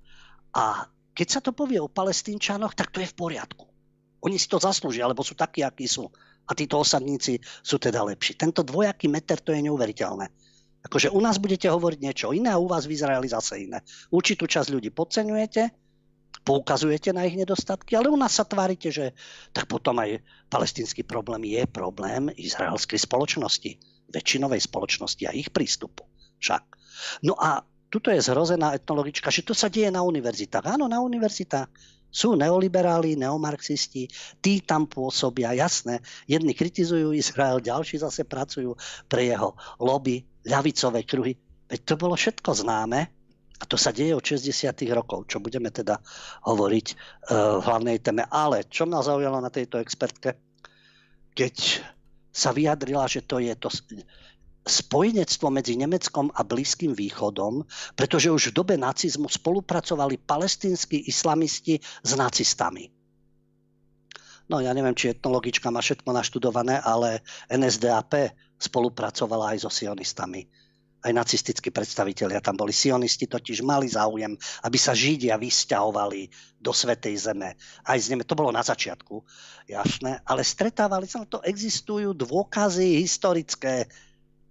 A keď sa to povie o palestínčanoch, tak to je v poriadku oni si to zaslúžia, lebo sú takí, akí sú. A títo osadníci sú teda lepší. Tento dvojaký meter, to je neuveriteľné. Akože u nás budete hovoriť niečo iné a u vás v Izraeli zase iné. Určitú časť ľudí podceňujete, poukazujete na ich nedostatky, ale u nás sa tvárite, že tak potom aj palestinský problém je problém izraelskej spoločnosti, väčšinovej spoločnosti a ich prístupu. Však. No a tuto je zhrozená etnologička, že to sa deje na univerzitách. Áno, na univerzitách sú neoliberáli, neomarxisti, tí tam pôsobia, jasné. Jedni kritizujú Izrael, ďalší zase pracujú pre jeho lobby, ľavicové kruhy. Veď to bolo všetko známe a to sa deje od 60. rokov, čo budeme teda hovoriť uh, v hlavnej téme. Ale čo ma zaujalo na tejto expertke, keď sa vyjadrila, že to je to spojenectvo medzi Nemeckom a Blízkym východom, pretože už v dobe nacizmu spolupracovali palestínsky islamisti s nacistami. No ja neviem, či etnologička má všetko naštudované, ale NSDAP spolupracovala aj so sionistami. Aj nacistickí predstavitelia tam boli. Sionisti totiž mali záujem, aby sa Židia vysťahovali do Svetej Zeme. Aj z Neme. To bolo na začiatku, jasné. Ale stretávali sa na to, existujú dôkazy historické,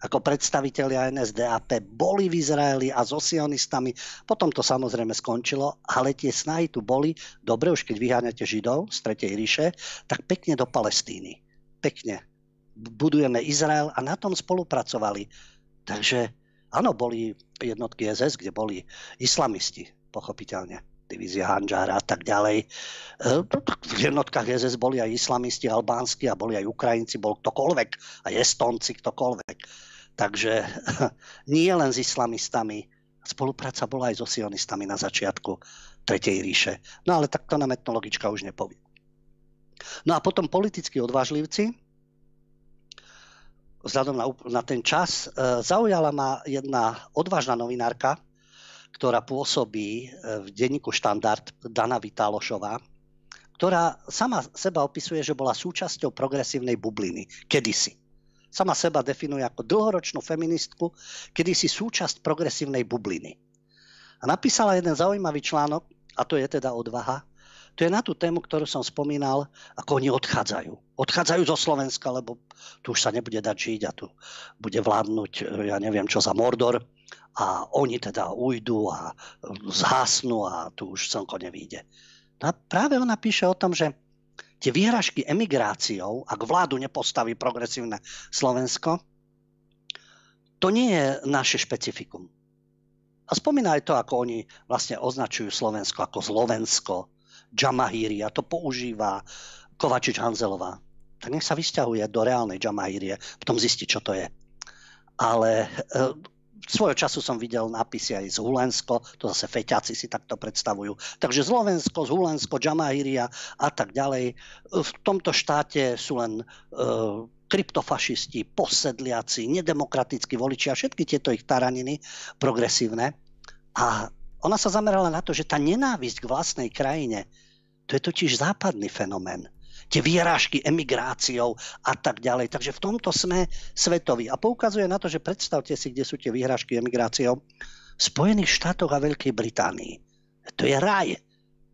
ako predstavitelia NSDAP boli v Izraeli a so sionistami. Potom to samozrejme skončilo, ale tie snahy tu boli. Dobre, už keď vyháňate Židov z Tretej ríše, tak pekne do Palestíny. Pekne. Budujeme Izrael a na tom spolupracovali. Takže áno, boli jednotky SS, kde boli islamisti, pochopiteľne divízia Hanžára a tak ďalej. E, v jednotkách SS boli aj islamisti albánsky a boli aj Ukrajinci, bol ktokoľvek, aj Estonci, ktokoľvek. Takže <laughs> nie len s islamistami, spolupráca bola aj so sionistami na začiatku Tretej ríše. No ale tak to nám etnologička už nepovie. No a potom politickí odvážlivci, vzhľadom na, na ten čas, e, zaujala ma jedna odvážna novinárka, ktorá pôsobí e, v denníku Štandard, Dana Vitálošová, ktorá sama seba opisuje, že bola súčasťou progresívnej bubliny, kedysi sama seba definuje ako dlhoročnú feministku, kedy si súčasť progresívnej bubliny. A napísala jeden zaujímavý článok, a to je teda odvaha, to je na tú tému, ktorú som spomínal, ako oni odchádzajú. Odchádzajú zo Slovenska, lebo tu už sa nebude dať žiť a tu bude vládnuť, ja neviem čo za Mordor a oni teda ujdu a zhasnú a tu už slnko nevíde. No a práve ona píše o tom, že tie výhražky emigráciou, ak vládu nepostaví progresívne Slovensko, to nie je naše špecifikum. A spomína aj to, ako oni vlastne označujú Slovensko ako Slovensko, Jamahíria, to používa Kovačič Hanzelová. Tak nech sa vysťahuje do reálnej Jamahírie, potom zistí, čo to je. Ale e, svojho času som videl nápisy aj z Hulensko, to zase feťáci si takto predstavujú. Takže Slovensko, z Hulensko, Džamahíria a tak ďalej. V tomto štáte sú len e, kryptofašisti, posedliaci, nedemokratickí voliči a všetky tieto ich taraniny progresívne. A ona sa zamerala na to, že tá nenávisť k vlastnej krajine, to je totiž západný fenomén tie výražky emigráciou a tak ďalej. Takže v tomto sme svetoví. A poukazuje na to, že predstavte si, kde sú tie výhražky emigráciou. V Spojených štátoch a Veľkej Británii. To je raj.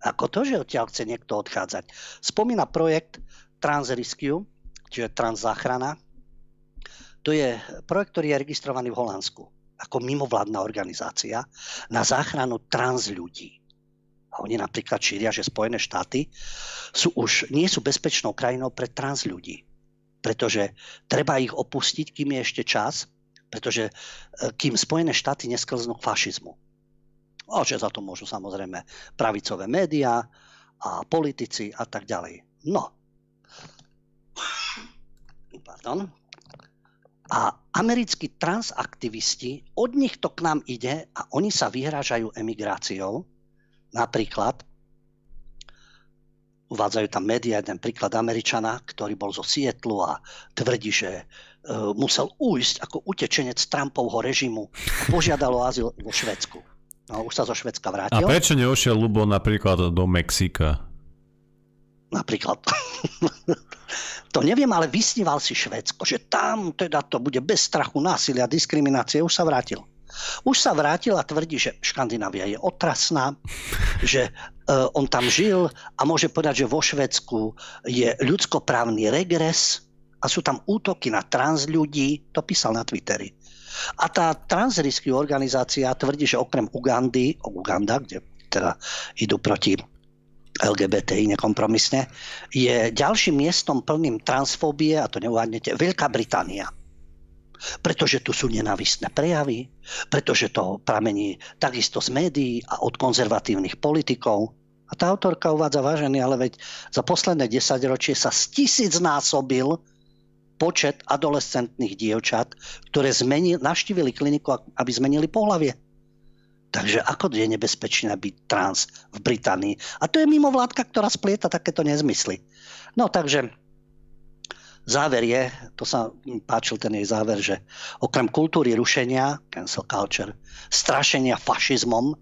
Ako to, že odtiaľ chce niekto odchádzať. Spomína projekt Transrescue, čiže Transzáchrana. To je projekt, ktorý je registrovaný v Holandsku ako mimovládna organizácia na záchranu trans ľudí. Oni napríklad šíria, že Spojené štáty sú už, nie sú bezpečnou krajinou pre trans ľudí. Pretože treba ich opustiť, kým je ešte čas, pretože e, kým Spojené štáty nesklznú k fašizmu. A že za to môžu samozrejme pravicové médiá a politici a tak ďalej. No. Pardon. A americkí transaktivisti, od nich to k nám ide a oni sa vyhrážajú emigráciou, Napríklad uvádzajú tam médiá jeden príklad Američana, ktorý bol zo Sietlu a tvrdí, že uh, musel ujsť ako utečenec Trumpovho režimu a požiadal o azyl vo Švedsku. No, už sa zo Švedska vrátil. A prečo neošiel Lubo napríklad do Mexika? Napríklad. <laughs> to neviem, ale vysníval si Švedsko, že tam teda to bude bez strachu, násilia, diskriminácie. Už sa vrátil. Už sa vrátil a tvrdí, že Škandinávia je otrasná, že uh, on tam žil a môže povedať, že vo Švedsku je ľudskoprávny regres a sú tam útoky na trans ľudí. To písal na Twitteri. A tá transrisky organizácia tvrdí, že okrem Ugandy, Uganda, kde teda idú proti LGBTI nekompromisne, je ďalším miestom plným transfóbie, a to neuvádnete, Veľká Británia. Pretože tu sú nenavistné prejavy, pretože to pramení takisto z médií a od konzervatívnych politikov. A tá autorka uvádza vážený, ale veď za posledné desaťročie sa stisíc násobil počet adolescentných dievčat, ktoré zmenili, navštívili kliniku, aby zmenili pohlavie. Takže ako je nebezpečné byť trans v Británii? A to je mimo vládka, ktorá splieta takéto nezmysly. No takže záver je, to sa páčil ten jej záver, že okrem kultúry rušenia, cancel culture, strašenia fašizmom,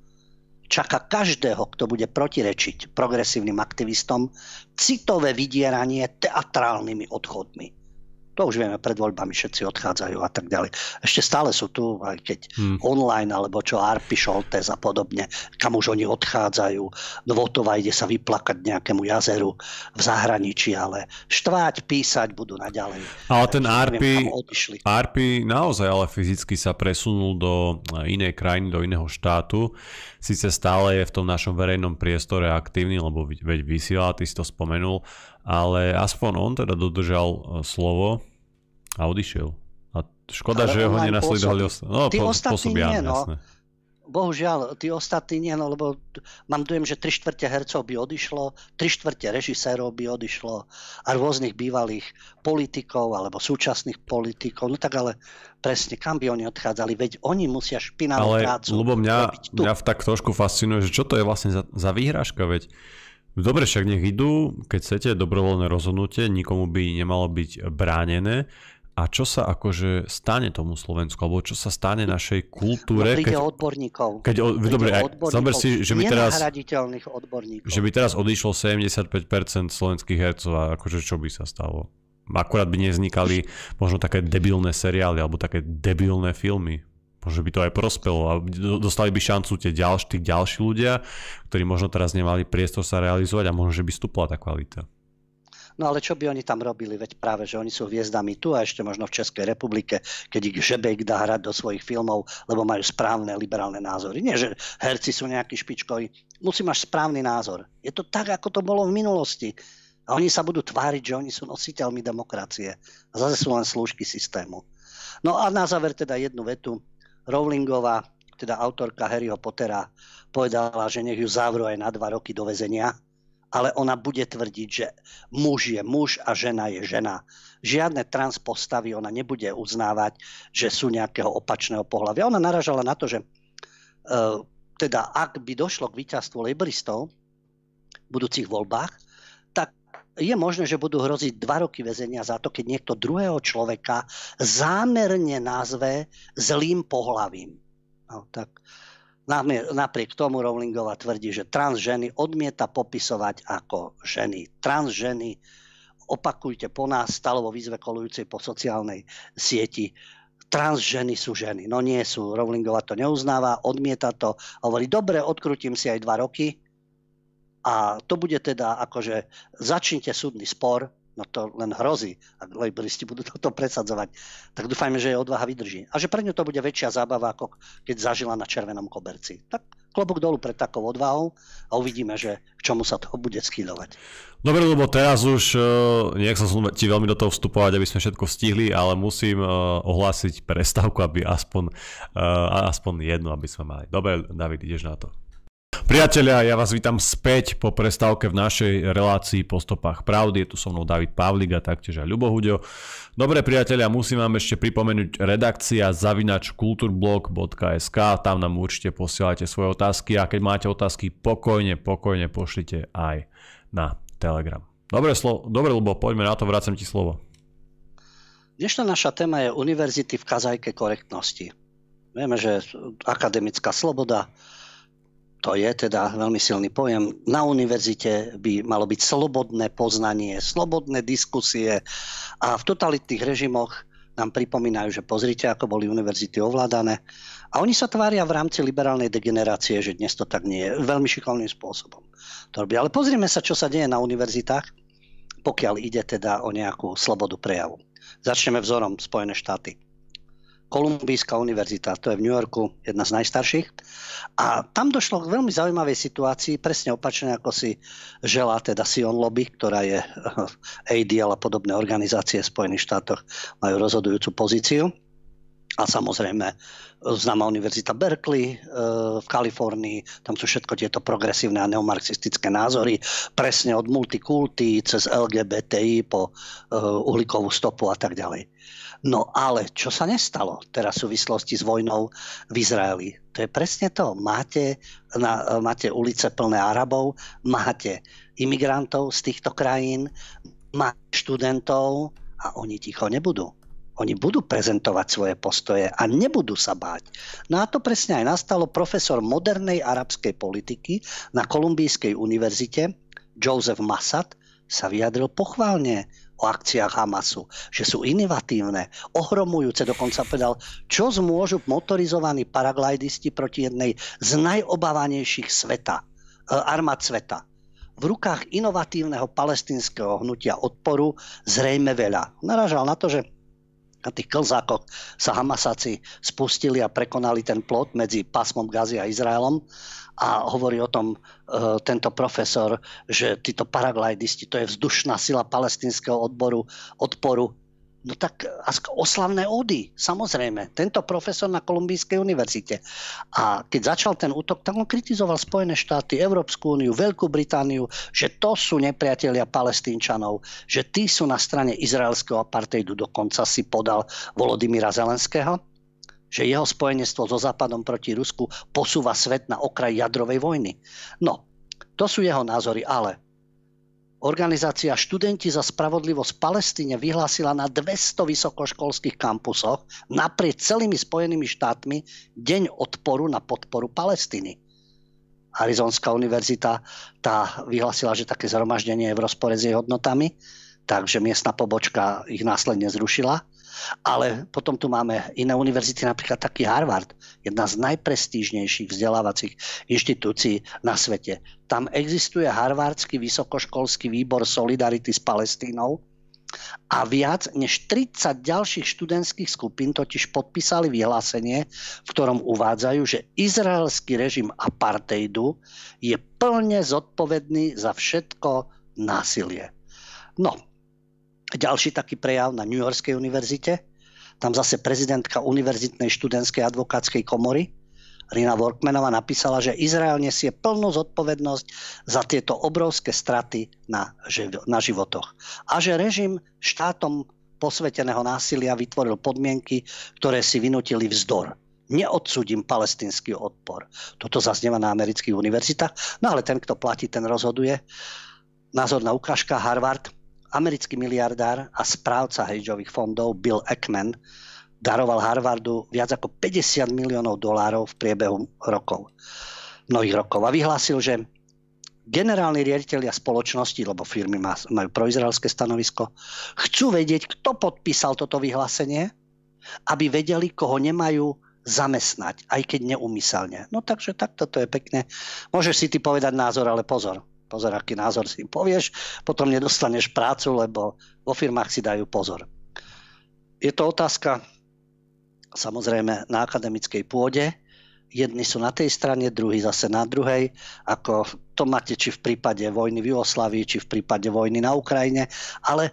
čaká každého, kto bude protirečiť progresívnym aktivistom, citové vydieranie teatrálnymi odchodmi. To už vieme, pred voľbami všetci odchádzajú a tak ďalej. Ešte stále sú tu, aj keď hmm. online, alebo čo Arpi Šoltes a podobne, kam už oni odchádzajú. Votova ide sa vyplakať nejakému jazeru v zahraničí, ale štvať, písať budú naďalej. Ale ten Arpi, Arpi naozaj ale fyzicky sa presunul do inej krajiny, do iného štátu. Sice stále je v tom našom verejnom priestore aktívny, lebo veď vysiela, ty si to spomenul, ale aspoň on teda dodržal e, slovo a odišiel. A škoda, Ale že ho nenasledovali ostatní. No, Tí po, ostatní nie, no. Jasné. Bohužiaľ, tí ostatní nie, no lebo mám dojem, že tri štvrte hercov by odišlo, tri štvrte režisérov by odišlo a rôznych bývalých politikov alebo súčasných politikov. No tak ale presne, kam by oni odchádzali? Veď oni musia špinavú ale, prácu lebo mňa, mňa tak trošku fascinuje, že čo to je vlastne za, za výhražka, veď Dobre, však nech idú, keď chcete dobrovoľné rozhodnutie, nikomu by nemalo byť bránené, a čo sa akože stane tomu Slovensku, alebo čo sa stane našej kultúre. No, príde keď, odborníkov. Keď, o, dobre, zober si, že by teraz, odborníkov. Že by teraz odišlo 75% slovenských hercov a akože čo by sa stalo? Akurát by nevznikali možno také debilné seriály alebo také debilné filmy. Možno by to aj prospelo a dostali by šancu tie ďalší, tí ďalší ľudia, ktorí možno teraz nemali priestor sa realizovať a možno, že by stúpla tá kvalita. No ale čo by oni tam robili? Veď práve, že oni sú hviezdami tu a ešte možno v Českej republike, keď ich žebek dá hrať do svojich filmov, lebo majú správne liberálne názory. Nie, že herci sú nejakí špičkoví. Musí mať správny názor. Je to tak, ako to bolo v minulosti. A oni sa budú tváriť, že oni sú nositeľmi demokracie. A zase sú len slúžky systému. No a na záver teda jednu vetu. Rowlingová, teda autorka Harryho Pottera, povedala, že nech ju zavrú aj na dva roky do väzenia, ale ona bude tvrdiť, že muž je muž a žena je žena. Žiadne trans postavy ona nebude uznávať, že sú nejakého opačného pohľavia. Ona naražala na to, že uh, teda ak by došlo k víťazstvu lejbristov v budúcich voľbách, je možné, že budú hroziť dva roky väzenia za to, keď niekto druhého človeka zámerne nazve zlým pohlavím. No, tak Napriek tomu Rowlingová tvrdí, že trans ženy odmieta popisovať ako ženy. Trans ženy, opakujte po nás, stalo vo výzve kolujúcej po sociálnej sieti, trans ženy sú ženy. No nie sú. Rowlingová to neuznáva, odmieta to. Hovorí, dobre, odkrutím si aj dva roky a to bude teda akože začnite súdny spor, no to len hrozí, ak lejbristi budú <laughs> toto presadzovať, tak dúfajme, že jej odvaha vydrží. A že pre ňu to bude väčšia zábava, ako keď zažila na červenom koberci. Tak klobúk dolu pred takou odvahou a uvidíme, že k čomu sa toho <laughs> bude skýľovať. Dobre, lebo teraz už, uh, nech som ti veľmi do toho vstupovať, aby sme všetko stihli, ale musím uh, ohlásiť prestávku, aby aspoň, uh, aspoň jednu, aby sme mali. Dobre, David, ideš na to. Priatelia, ja vás vítam späť po prestávke v našej relácii po stopách pravdy. Je tu so mnou David Pavlik a taktiež aj Ľubo Huďo. Dobre priatelia, musím vám ešte pripomenúť redakcia zavinač kulturblog.sk Tam nám určite posielajte svoje otázky a keď máte otázky, pokojne, pokojne pošlite aj na Telegram. Dobre, slo- Dobre Ľubo, poďme na to, vracem ti slovo. Dnešná naša téma je univerzity v kazajke korektnosti. Vieme, že akademická sloboda, to je teda veľmi silný pojem. Na univerzite by malo byť slobodné poznanie, slobodné diskusie a v totalitných režimoch nám pripomínajú, že pozrite, ako boli univerzity ovládané. A oni sa tvária v rámci liberálnej degenerácie, že dnes to tak nie je. Veľmi šikovným spôsobom to robia. Ale pozrieme sa, čo sa deje na univerzitách, pokiaľ ide teda o nejakú slobodu prejavu. Začneme vzorom Spojené štáty. Kolumbijská univerzita, to je v New Yorku jedna z najstarších. A tam došlo k veľmi zaujímavej situácii, presne opačne ako si želá teda Sion Lobby, ktorá je ADL a podobné organizácie v Spojených štátoch majú rozhodujúcu pozíciu. A samozrejme známa univerzita Berkeley e, v Kalifornii, tam sú všetko tieto progresívne a neomarxistické názory, presne od multikulty cez LGBTI po e, uhlíkovú stopu a tak ďalej. No ale čo sa nestalo teraz v súvislosti s vojnou v Izraeli? To je presne to. Máte, na, máte ulice plné Arabov, máte imigrantov z týchto krajín, máte študentov a oni ticho nebudú. Oni budú prezentovať svoje postoje a nebudú sa báť. No a to presne aj nastalo. Profesor modernej arabskej politiky na Kolumbijskej univerzite Joseph Massad sa vyjadril pochválne o akciách Hamasu, že sú inovatívne, ohromujúce, dokonca povedal, čo zmôžu motorizovaní paraglajdisti proti jednej z najobávanejších sveta, e, armád sveta. V rukách inovatívneho palestinského hnutia odporu zrejme veľa. Naražal na to, že na tých klzákoch sa Hamasáci spustili a prekonali ten plot medzi pásmom Gazi a Izraelom a hovorí o tom e, tento profesor, že títo paraglajdisti, to je vzdušná sila palestinského odboru, odporu. No tak oslavné ódy, samozrejme. Tento profesor na Kolumbijskej univerzite. A keď začal ten útok, tak on kritizoval Spojené štáty, Európsku úniu, Veľkú Britániu, že to sú nepriatelia palestínčanov, že tí sú na strane izraelského apartheidu. Dokonca si podal Volodymyra Zelenského že jeho spojenectvo so Západom proti Rusku posúva svet na okraj jadrovej vojny. No, to sú jeho názory, ale Organizácia Študenti za spravodlivosť Palestíne vyhlásila na 200 vysokoškolských kampusoch naprieč celými Spojenými štátmi deň odporu na podporu Palestíny. Arizonská univerzita tá vyhlásila, že také zhromaždenie je v rozpore s jej hodnotami, takže miestna pobočka ich následne zrušila. Ale potom tu máme iné univerzity, napríklad taký Harvard, jedna z najprestížnejších vzdelávacích inštitúcií na svete. Tam existuje Harvardský vysokoškolský výbor Solidarity s Palestínou, a viac než 30 ďalších študentských skupín totiž podpísali vyhlásenie, v ktorom uvádzajú, že izraelský režim apartheidu je plne zodpovedný za všetko násilie. No, ďalší taký prejav na New Yorkskej univerzite. Tam zase prezidentka Univerzitnej študentskej advokátskej komory Rina Workmanová napísala, že Izrael nesie plnú zodpovednosť za tieto obrovské straty na, na životoch. A že režim štátom posveteného násilia vytvoril podmienky, ktoré si vynutili vzdor. Neodsúdim palestinský odpor. Toto zaznieva na amerických univerzitách. No ale ten, kto platí, ten rozhoduje. Názorná ukážka Harvard americký miliardár a správca hedžových fondov Bill Ackman daroval Harvardu viac ako 50 miliónov dolárov v priebehu rokov, mnohých rokov. A vyhlásil, že generálni riaditeľia spoločnosti, lebo firmy majú proizraelské stanovisko, chcú vedieť, kto podpísal toto vyhlásenie, aby vedeli, koho nemajú zamestnať, aj keď neumyselne. No takže takto to je pekne. Môžeš si ty povedať názor, ale pozor pozor, aký názor si povieš, potom nedostaneš prácu, lebo vo firmách si dajú pozor. Je to otázka samozrejme na akademickej pôde. Jedni sú na tej strane, druhí zase na druhej. Ako to máte či v prípade vojny v Jugoslavii, či v prípade vojny na Ukrajine. Ale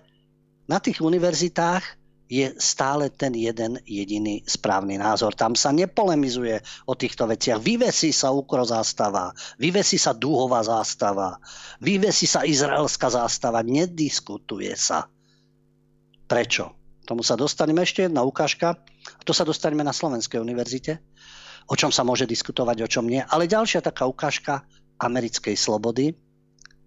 na tých univerzitách je stále ten jeden jediný správny názor. Tam sa nepolemizuje o týchto veciach. Vyvesí sa ukro zástava, vyvesí sa dúhová zástava, vyvesí sa izraelská zástava, nediskutuje sa. Prečo? Tomu sa dostaneme ešte jedna ukážka. A to sa dostaneme na Slovenskej univerzite. O čom sa môže diskutovať, o čom nie. Ale ďalšia taká ukážka americkej slobody,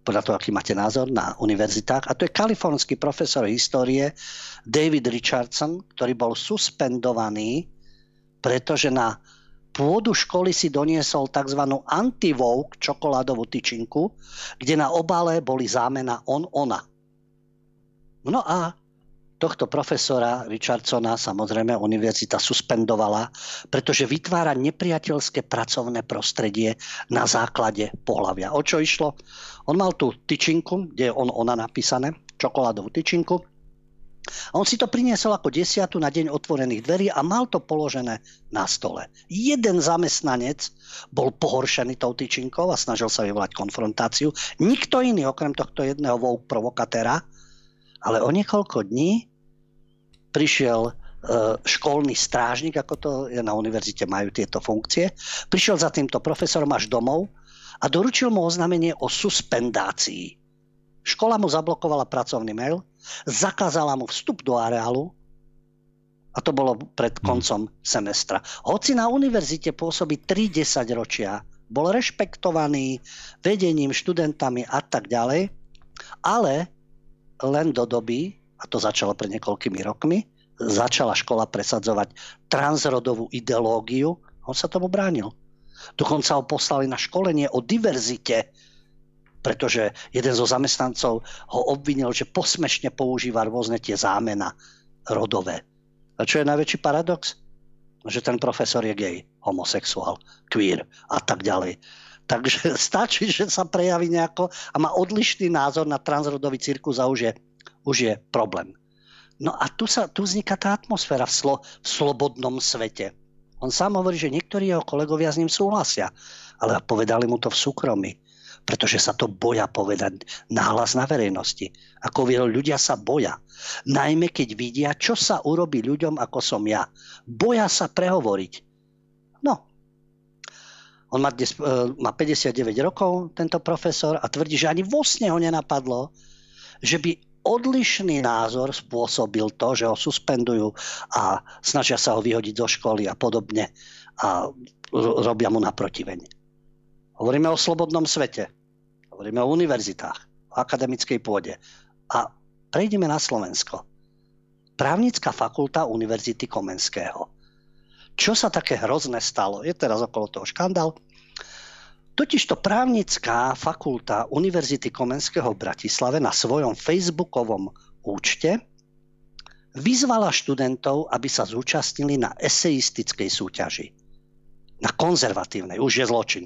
podľa toho, aký máte názor na univerzitách. A to je kalifornský profesor histórie David Richardson, ktorý bol suspendovaný, pretože na pôdu školy si doniesol tzv. anti čokoládovú tyčinku, kde na obale boli zámena on-ona. No a tohto profesora Richardsona samozrejme univerzita suspendovala, pretože vytvára nepriateľské pracovné prostredie na základe pohľavia. O čo išlo? On mal tú tyčinku, kde je on, ona napísané, čokoládovú tyčinku A on si to priniesol ako desiatu na deň otvorených dverí a mal to položené na stole. Jeden zamestnanec bol pohoršený tou tyčinkou a snažil sa vyvolať konfrontáciu. Nikto iný, okrem tohto jedného vouk provokatéra, ale o niekoľko dní prišiel e, školný strážnik, ako to je na univerzite, majú tieto funkcie. Prišiel za týmto profesorom až domov a doručil mu oznámenie o suspendácii. Škola mu zablokovala pracovný mail, zakázala mu vstup do areálu a to bolo pred mhm. koncom semestra. Hoci na univerzite pôsobí 30 ročia, bol rešpektovaný vedením, študentami a tak ďalej, ale len do doby, a to začalo pred niekoľkými rokmi, začala škola presadzovať transrodovú ideológiu, on sa tomu bránil. Dokonca ho poslali na školenie o diverzite pretože jeden zo zamestnancov ho obvinil, že posmešne používa rôzne tie zámena rodové. A čo je najväčší paradox? Že ten profesor je gay, homosexuál, queer a tak ďalej. Takže <laughs> stačí, že sa prejaví nejako a má odlišný názor na transrodový cirkus a už je, už je problém. No a tu, sa, tu vzniká tá atmosféra v, slo, v slobodnom svete. On sám hovorí, že niektorí jeho kolegovia s ním súhlasia, ale povedali mu to v súkromí pretože sa to boja povedať náhlas na verejnosti. Ako ľudia sa boja. Najmä keď vidia, čo sa urobí ľuďom, ako som ja. Boja sa prehovoriť. No. On má, dnes, e, má 59 rokov, tento profesor, a tvrdí, že ani vo sne ho nenapadlo, že by odlišný názor spôsobil to, že ho suspendujú a snažia sa ho vyhodiť zo školy a podobne a robia mu naprotiveň. Hovoríme o slobodnom svete. Hovoríme o univerzitách, o akademickej pôde. A prejdeme na Slovensko. Právnická fakulta Univerzity Komenského. Čo sa také hrozné stalo? Je teraz okolo toho škandál. Totižto právnická fakulta Univerzity Komenského v Bratislave na svojom facebookovom účte vyzvala študentov, aby sa zúčastnili na eseistickej súťaži. Na konzervatívnej, už je zločin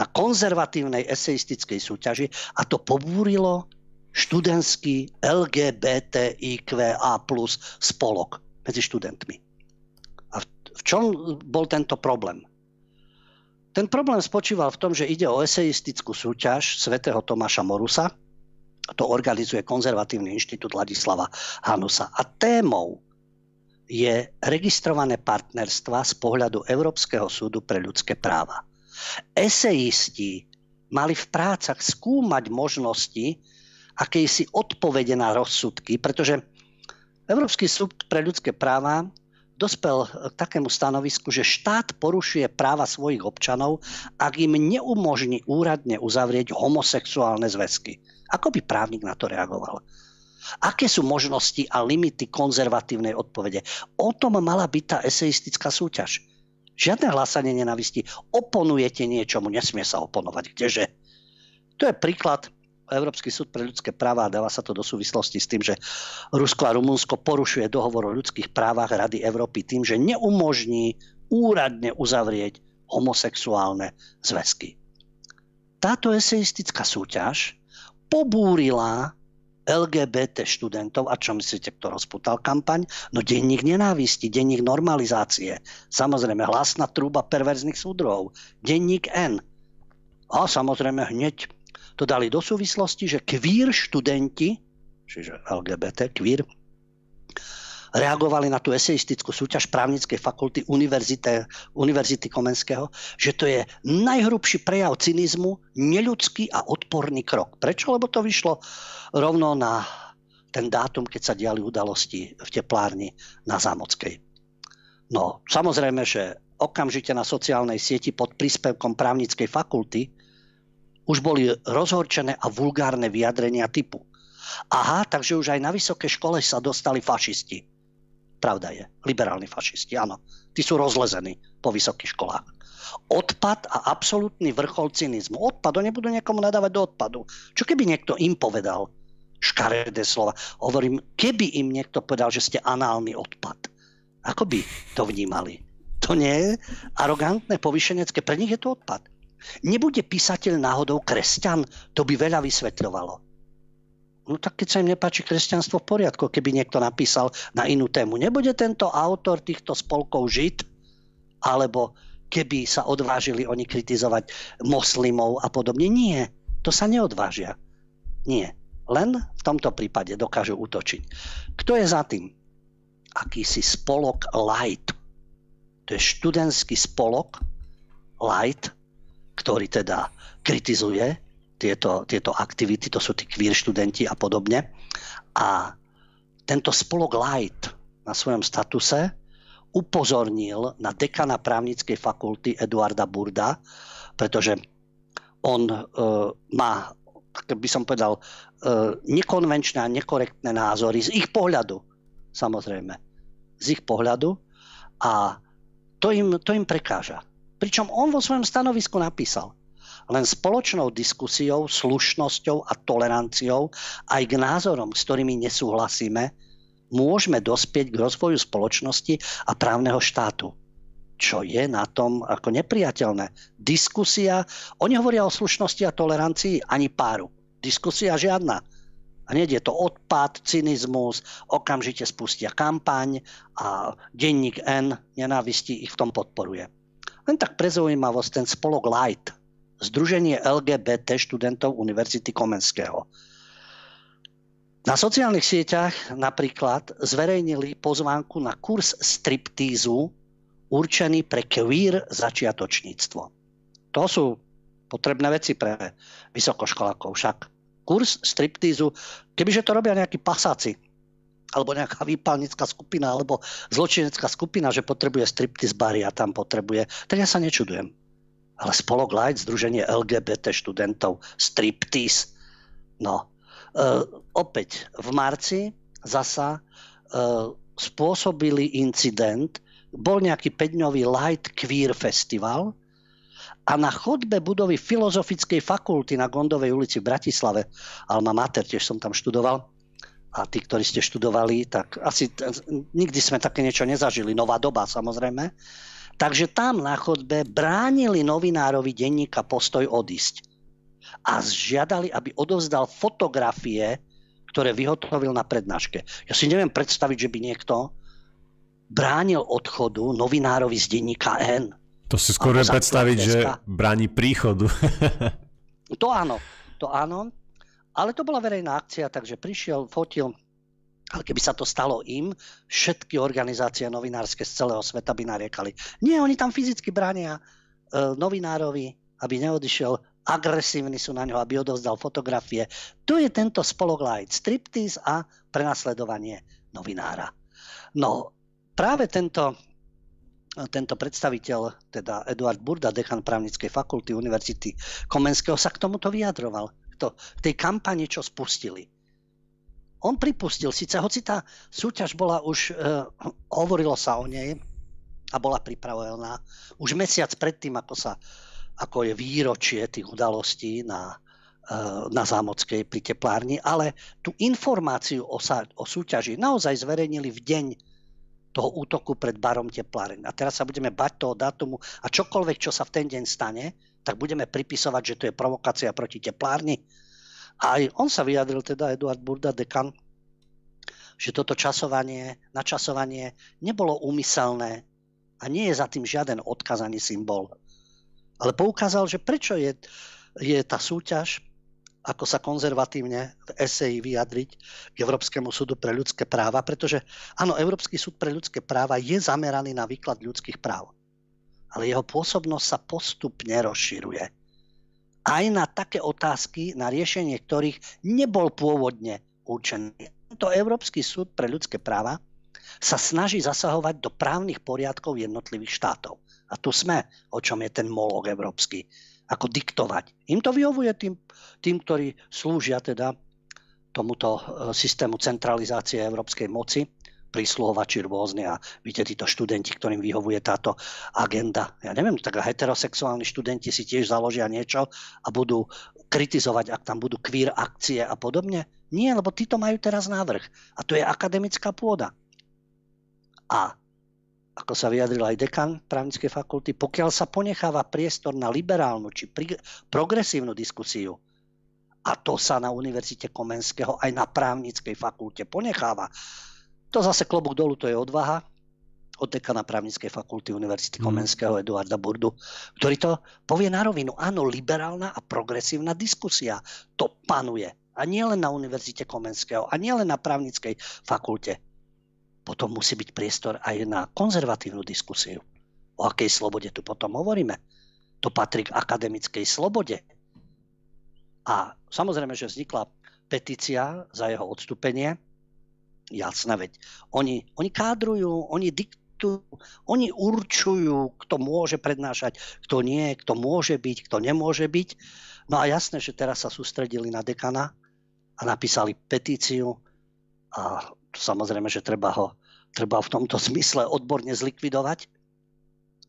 na konzervatívnej eseistickej súťaži a to pobúrilo študentský LGBTIQA plus spolok medzi študentmi. V čom bol tento problém? Ten problém spočíval v tom, že ide o eseistickú súťaž svätého Tomáša Morusa, to organizuje Konzervatívny inštitút Ladislava Hanusa. A témou je registrované partnerstva z pohľadu Európskeho súdu pre ľudské práva. Eseisti mali v prácach skúmať možnosti akejsi odpovede na rozsudky, pretože Európsky súd pre ľudské práva dospel k takému stanovisku, že štát porušuje práva svojich občanov, ak im neumožní úradne uzavrieť homosexuálne zväzky. Ako by právnik na to reagoval? Aké sú možnosti a limity konzervatívnej odpovede? O tom mala byť tá eseistická súťaž. Žiadne hlásanie nenavisti. Oponujete niečomu, nesmie sa oponovať. Kdeže? To je príklad Európsky súd pre ľudské práva a dáva sa to do súvislosti s tým, že Rusko a Rumunsko porušuje dohovor o ľudských právach Rady Európy tým, že neumožní úradne uzavrieť homosexuálne zväzky. Táto eseistická súťaž pobúrila LGBT študentov. A čo myslíte, kto rozputal kampaň? No denník nenávisti, denník normalizácie. Samozrejme hlasná trúba perverzných súdrov. Denník N. A samozrejme hneď to dali do súvislosti, že kvír študenti, čiže LGBT, kvír, reagovali na tú eseistickú súťaž právnickej fakulty Univerzity, Univerzity Komenského, že to je najhrubší prejav cynizmu, neľudský a odporný krok. Prečo? Lebo to vyšlo rovno na ten dátum, keď sa diali udalosti v teplárni na Zámockej. No, samozrejme, že okamžite na sociálnej sieti pod príspevkom právnickej fakulty už boli rozhorčené a vulgárne vyjadrenia typu. Aha, takže už aj na vysoké škole sa dostali fašisti. Pravda je, liberálni fašisti, áno. Tí sú rozlezení po vysokých školách. Odpad a absolútny vrchol cynizmu. Odpad, oni nebudú niekomu nadávať do odpadu. Čo keby niekto im povedal škaredé slova? Hovorím, keby im niekto povedal, že ste análny odpad. Ako by to vnímali? To nie je arogantné, povyšenecké. Pre nich je to odpad. Nebude písateľ náhodou kresťan? To by veľa vysvetľovalo. No tak keď sa im nepáči kresťanstvo v poriadku, keby niekto napísal na inú tému. Nebude tento autor týchto spolkov žid? Alebo keby sa odvážili oni kritizovať moslimov a podobne? Nie, to sa neodvážia. Nie. Len v tomto prípade dokážu útočiť. Kto je za tým? Akýsi spolok Light. To je študentský spolok Light, ktorý teda kritizuje tieto, tieto aktivity, to sú tí queer študenti a podobne. A tento spolok Light na svojom statuse upozornil na dekana právnickej fakulty Eduarda Burda, pretože on e, má, tak by som povedal, e, nekonvenčné a nekorektné názory z ich pohľadu, samozrejme, z ich pohľadu a to im, to im prekáža. Pričom on vo svojom stanovisku napísal, len spoločnou diskusiou, slušnosťou a toleranciou aj k názorom, s ktorými nesúhlasíme, môžeme dospieť k rozvoju spoločnosti a právneho štátu. Čo je na tom ako nepriateľné? Diskusia, oni hovoria o slušnosti a tolerancii ani páru. Diskusia žiadna. A nie je to odpad, cynizmus, okamžite spustia kampaň a denník N nenávistí ich v tom podporuje. Len tak pre zaujímavosť ten spolok Light – Združenie LGBT študentov Univerzity Komenského. Na sociálnych sieťach napríklad zverejnili pozvánku na kurz striptízu určený pre queer začiatočníctvo. To sú potrebné veci pre vysokoškolákov. Však kurz striptízu, kebyže to robia nejakí pasáci, alebo nejaká výpalnická skupina, alebo zločinecká skupina, že potrebuje striptiz bary a tam potrebuje, tak ja sa nečudujem. Ale spolok Light, Združenie LGBT študentov, Striptease. No, e, opäť v marci zasa e, spôsobili incident, bol nejaký 5-dňový Light Queer Festival a na chodbe budovy Filozofickej fakulty na Gondovej ulici v Bratislave, Alma Mater, tiež som tam študoval, a tí, ktorí ste študovali, tak asi nikdy sme také niečo nezažili. Nová doba samozrejme. Takže tam na chodbe bránili novinárovi denníka Postoj odísť. A žiadali, aby odovzdal fotografie, ktoré vyhotovil na prednáške. Ja si neviem predstaviť, že by niekto bránil odchodu novinárovi z denníka N. To si skôr predstaviť, že bráni príchodu. to áno, to áno. Ale to bola verejná akcia, takže prišiel, fotil, ale keby sa to stalo im, všetky organizácie novinárske z celého sveta by nariekali. Nie, oni tam fyzicky bránia e, novinárovi, aby neodišiel, agresívni sú na ňo, aby odovzdal fotografie. To je tento spolok light, striptease a prenasledovanie novinára. No, práve tento, tento predstaviteľ, teda Eduard Burda, dekan právnickej fakulty Univerzity Komenského, sa k tomuto vyjadroval. To, k tej kampani, čo spustili on pripustil, síce hoci tá súťaž bola už, uh, hovorilo sa o nej a bola pripravená už mesiac predtým, ako, sa, ako je výročie tých udalostí na, uh, na Zámockej pri teplárni, ale tú informáciu o, sa, o súťaži naozaj zverejnili v deň toho útoku pred barom tepláreň. A teraz sa budeme bať toho datumu a čokoľvek, čo sa v ten deň stane, tak budeme pripisovať, že to je provokácia proti teplárni a aj on sa vyjadril, teda Eduard Burda, dekan, že toto časovanie, načasovanie nebolo úmyselné a nie je za tým žiaden odkaz ani symbol. Ale poukázal, že prečo je, je tá súťaž, ako sa konzervatívne v eseji vyjadriť k Európskemu súdu pre ľudské práva, pretože áno, Európsky súd pre ľudské práva je zameraný na výklad ľudských práv. Ale jeho pôsobnosť sa postupne rozširuje aj na také otázky, na riešenie ktorých nebol pôvodne určený. Tento Európsky súd pre ľudské práva sa snaží zasahovať do právnych poriadkov jednotlivých štátov. A tu sme, o čom je ten molog európsky. Ako diktovať. Im to vyhovuje tým, tým ktorí slúžia teda tomuto e, systému centralizácie európskej moci prísluhovači rôzne a vidíte títo študenti, ktorým vyhovuje táto agenda. Ja neviem, tak heterosexuálni študenti si tiež založia niečo a budú kritizovať, ak tam budú queer akcie a podobne. Nie, lebo títo majú teraz návrh. A to je akademická pôda. A ako sa vyjadril aj dekan právnickej fakulty, pokiaľ sa ponecháva priestor na liberálnu či progresívnu diskusiu A to sa na Univerzite Komenského aj na právnickej fakulte ponecháva. To zase klobúk dolu, to je odvaha od dekana právnickej fakulty Univerzity hmm. Komenského Eduarda Burdu, ktorý to povie na rovinu. Áno, liberálna a progresívna diskusia. To panuje. A nie len na Univerzite Komenského, a nie len na právnickej fakulte. Potom musí byť priestor aj na konzervatívnu diskusiu. O akej slobode tu potom hovoríme? To patrí k akademickej slobode. A samozrejme, že vznikla petícia za jeho odstúpenie. Jasné, veď oni, oni kádrujú, oni diktujú, oni určujú, kto môže prednášať, kto nie, kto môže byť, kto nemôže byť. No a jasné, že teraz sa sústredili na dekana a napísali petíciu a samozrejme, že treba ho, treba v tomto zmysle odborne zlikvidovať.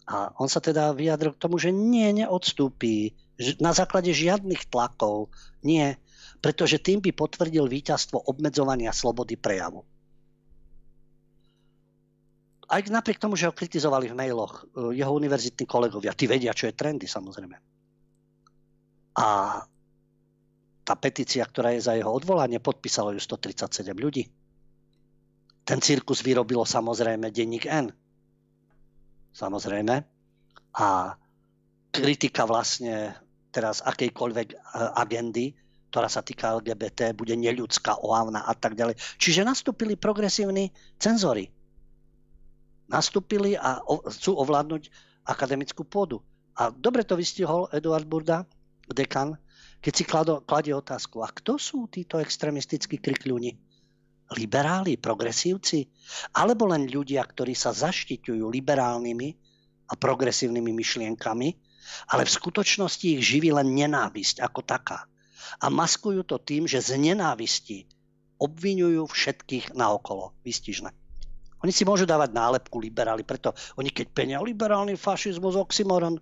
A on sa teda vyjadril k tomu, že nie, neodstúpi na základe žiadnych tlakov. Nie, pretože tým by potvrdil víťazstvo obmedzovania slobody prejavu. Aj napriek tomu, že ho kritizovali v mailoch e, jeho univerzitní kolegovia, tí vedia, čo je trendy samozrejme. A tá petícia, ktorá je za jeho odvolanie, podpísalo ju 137 ľudí. Ten cirkus vyrobilo samozrejme denník N. Samozrejme. A kritika vlastne teraz akejkoľvek e, agendy, ktorá sa týka LGBT, bude neľudská, ohavná a tak ďalej. Čiže nastúpili progresívni cenzory. Nastúpili a chcú ovládnuť akademickú pôdu. A dobre to vystihol Eduard Burda, dekan, keď si klado, kladie otázku, a kto sú títo extremistickí krikľúni? Liberáli, progresívci? Alebo len ľudia, ktorí sa zaštiťujú liberálnymi a progresívnymi myšlienkami, ale v skutočnosti ich živí len nenávisť ako taká. A maskujú to tým, že z nenávisti obvinujú všetkých naokolo. Vystižné. Oni si môžu dávať nálepku liberáli, preto oni keď penia liberálny fašizmus, oxymoron,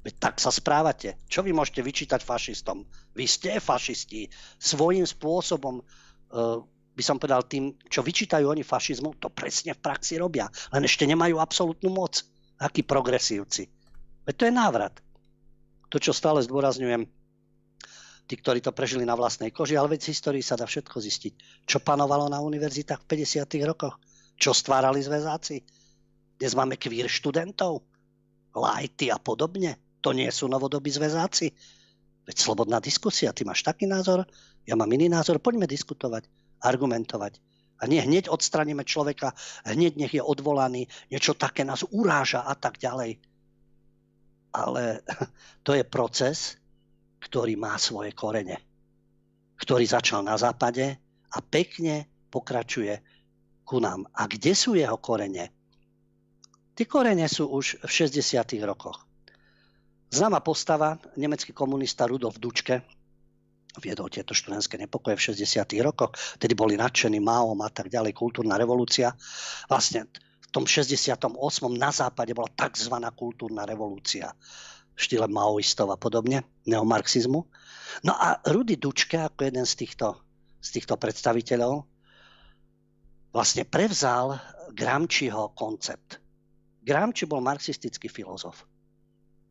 Veď tak sa správate. Čo vy môžete vyčítať fašistom? Vy ste fašisti. Svojím spôsobom, uh, by som povedal, tým, čo vyčítajú oni fašizmu, to presne v praxi robia. Len ešte nemajú absolútnu moc. Akí progresívci. Veď to je návrat. To, čo stále zdôrazňujem, tí, ktorí to prežili na vlastnej koži, ale veď z histórii sa dá všetko zistiť. Čo panovalo na univerzitách v 50. rokoch? Čo stvárali zväzáci? Dnes máme kvír študentov, lajty a podobne. To nie sú novodobí zväzáci. Veď slobodná diskusia, ty máš taký názor, ja mám iný názor, poďme diskutovať, argumentovať. A nie hneď odstraníme človeka, hneď nech je odvolaný, niečo také nás uráža a tak ďalej ale <laughs> to je proces, ktorý má svoje korene. Ktorý začal na západe a pekne pokračuje ku nám. A kde sú jeho korene? Tie korene sú už v 60. rokoch. Známa postava, nemecký komunista Rudolf Dučke, viedol tieto študentské nepokoje v 60. rokoch, tedy boli nadšení Maom a tak ďalej, kultúrna revolúcia. Vlastne tom 68. na západe bola tzv. kultúrna revolúcia štýle maoistov a podobne, neomarxizmu. No a Rudy Dučke ako jeden z týchto, z týchto predstaviteľov vlastne prevzal Gramčiho koncept. Gramči bol marxistický filozof.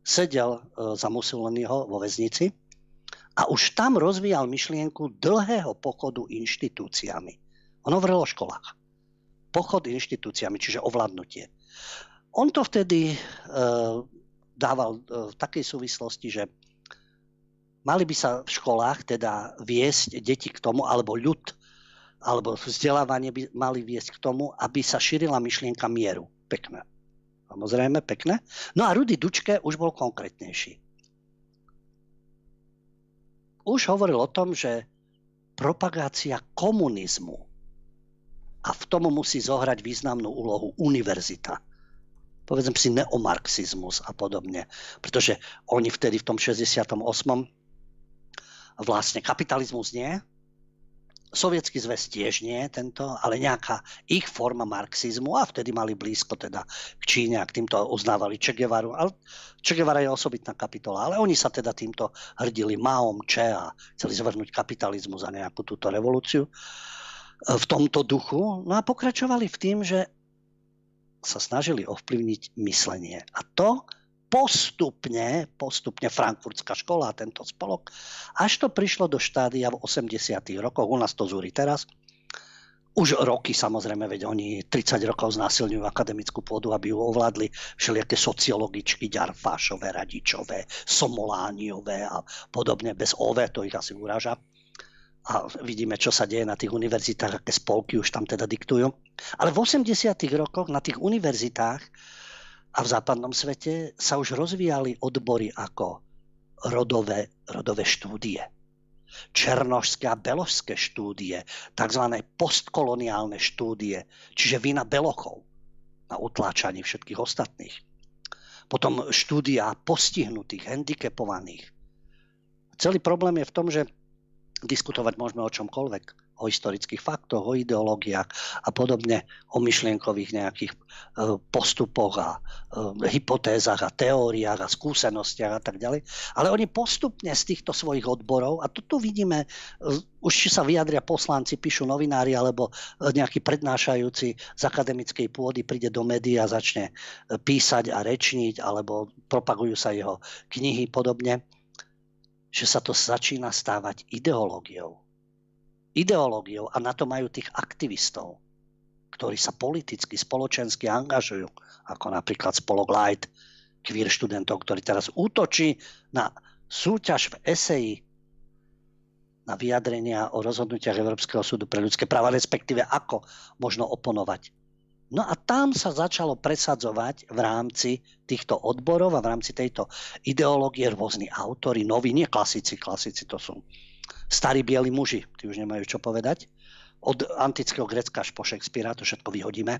Sedel e, za Mussoliniho vo väznici a už tam rozvíjal myšlienku dlhého pochodu inštitúciami. On hovoril o školách pochod inštitúciami, čiže ovládnutie. On to vtedy e, dával e, v takej súvislosti, že mali by sa v školách teda viesť deti k tomu, alebo ľud, alebo vzdelávanie by mali viesť k tomu, aby sa šírila myšlienka mieru. Pekné. Samozrejme, pekné. No a Rudy Dučke už bol konkrétnejší. Už hovoril o tom, že propagácia komunizmu a v tom musí zohrať významnú úlohu univerzita. Povedzme si neomarxizmus a podobne. Pretože oni vtedy v tom 68. vlastne kapitalizmus nie, Sovietský zväz tiež nie tento, ale nejaká ich forma marxizmu a vtedy mali blízko teda k Číne a k týmto uznávali Che Guevaru. Ale Che Guevara je osobitná kapitola, ale oni sa teda týmto hrdili Maom, Che a chceli zvrhnúť kapitalizmus za nejakú túto revolúciu v tomto duchu. No a pokračovali v tým, že sa snažili ovplyvniť myslenie. A to postupne, postupne frankfurtská škola, tento spolok, až to prišlo do štádia v 80. rokoch, u nás to zúri teraz, už roky samozrejme, veď oni 30 rokov znásilňujú akademickú pôdu, aby ju ovládli všelijaké sociologičky, Ďarfášové, Radičové, Somolániové a podobne, bez OV, to ich asi uraža. A vidíme, čo sa deje na tých univerzitách, aké spolky už tam teda diktujú. Ale v 80 rokoch na tých univerzitách a v západnom svete sa už rozvíjali odbory ako rodové, rodové štúdie černožské a beložské štúdie, tzv. postkoloniálne štúdie, čiže vina belochov na utláčanie všetkých ostatných. Potom štúdia postihnutých, handicapovaných. Celý problém je v tom, že diskutovať môžeme o čomkoľvek o historických faktoch, o ideológiách a podobne, o myšlienkových nejakých e, postupoch a e, hypotézach a teóriách a skúsenostiach a tak ďalej. Ale oni postupne z týchto svojich odborov, a to tu vidíme, e, už či sa vyjadria poslanci, píšu novinári alebo nejaký prednášajúci z akademickej pôdy príde do médií a začne písať a rečniť alebo propagujú sa jeho knihy podobne, že sa to začína stávať ideológiou ideológiou a na to majú tých aktivistov, ktorí sa politicky, spoločensky angažujú, ako napríklad spolok Light, queer študentov, ktorý teraz útočí na súťaž v eseji na vyjadrenia o rozhodnutiach Európskeho súdu pre ľudské práva, respektíve ako možno oponovať. No a tam sa začalo presadzovať v rámci týchto odborov a v rámci tejto ideológie rôzni autory, noví, nie klasici, klasici to sú starí bieli muži, tí už nemajú čo povedať. Od antického Grecka až po Shakespearea to všetko vyhodíme.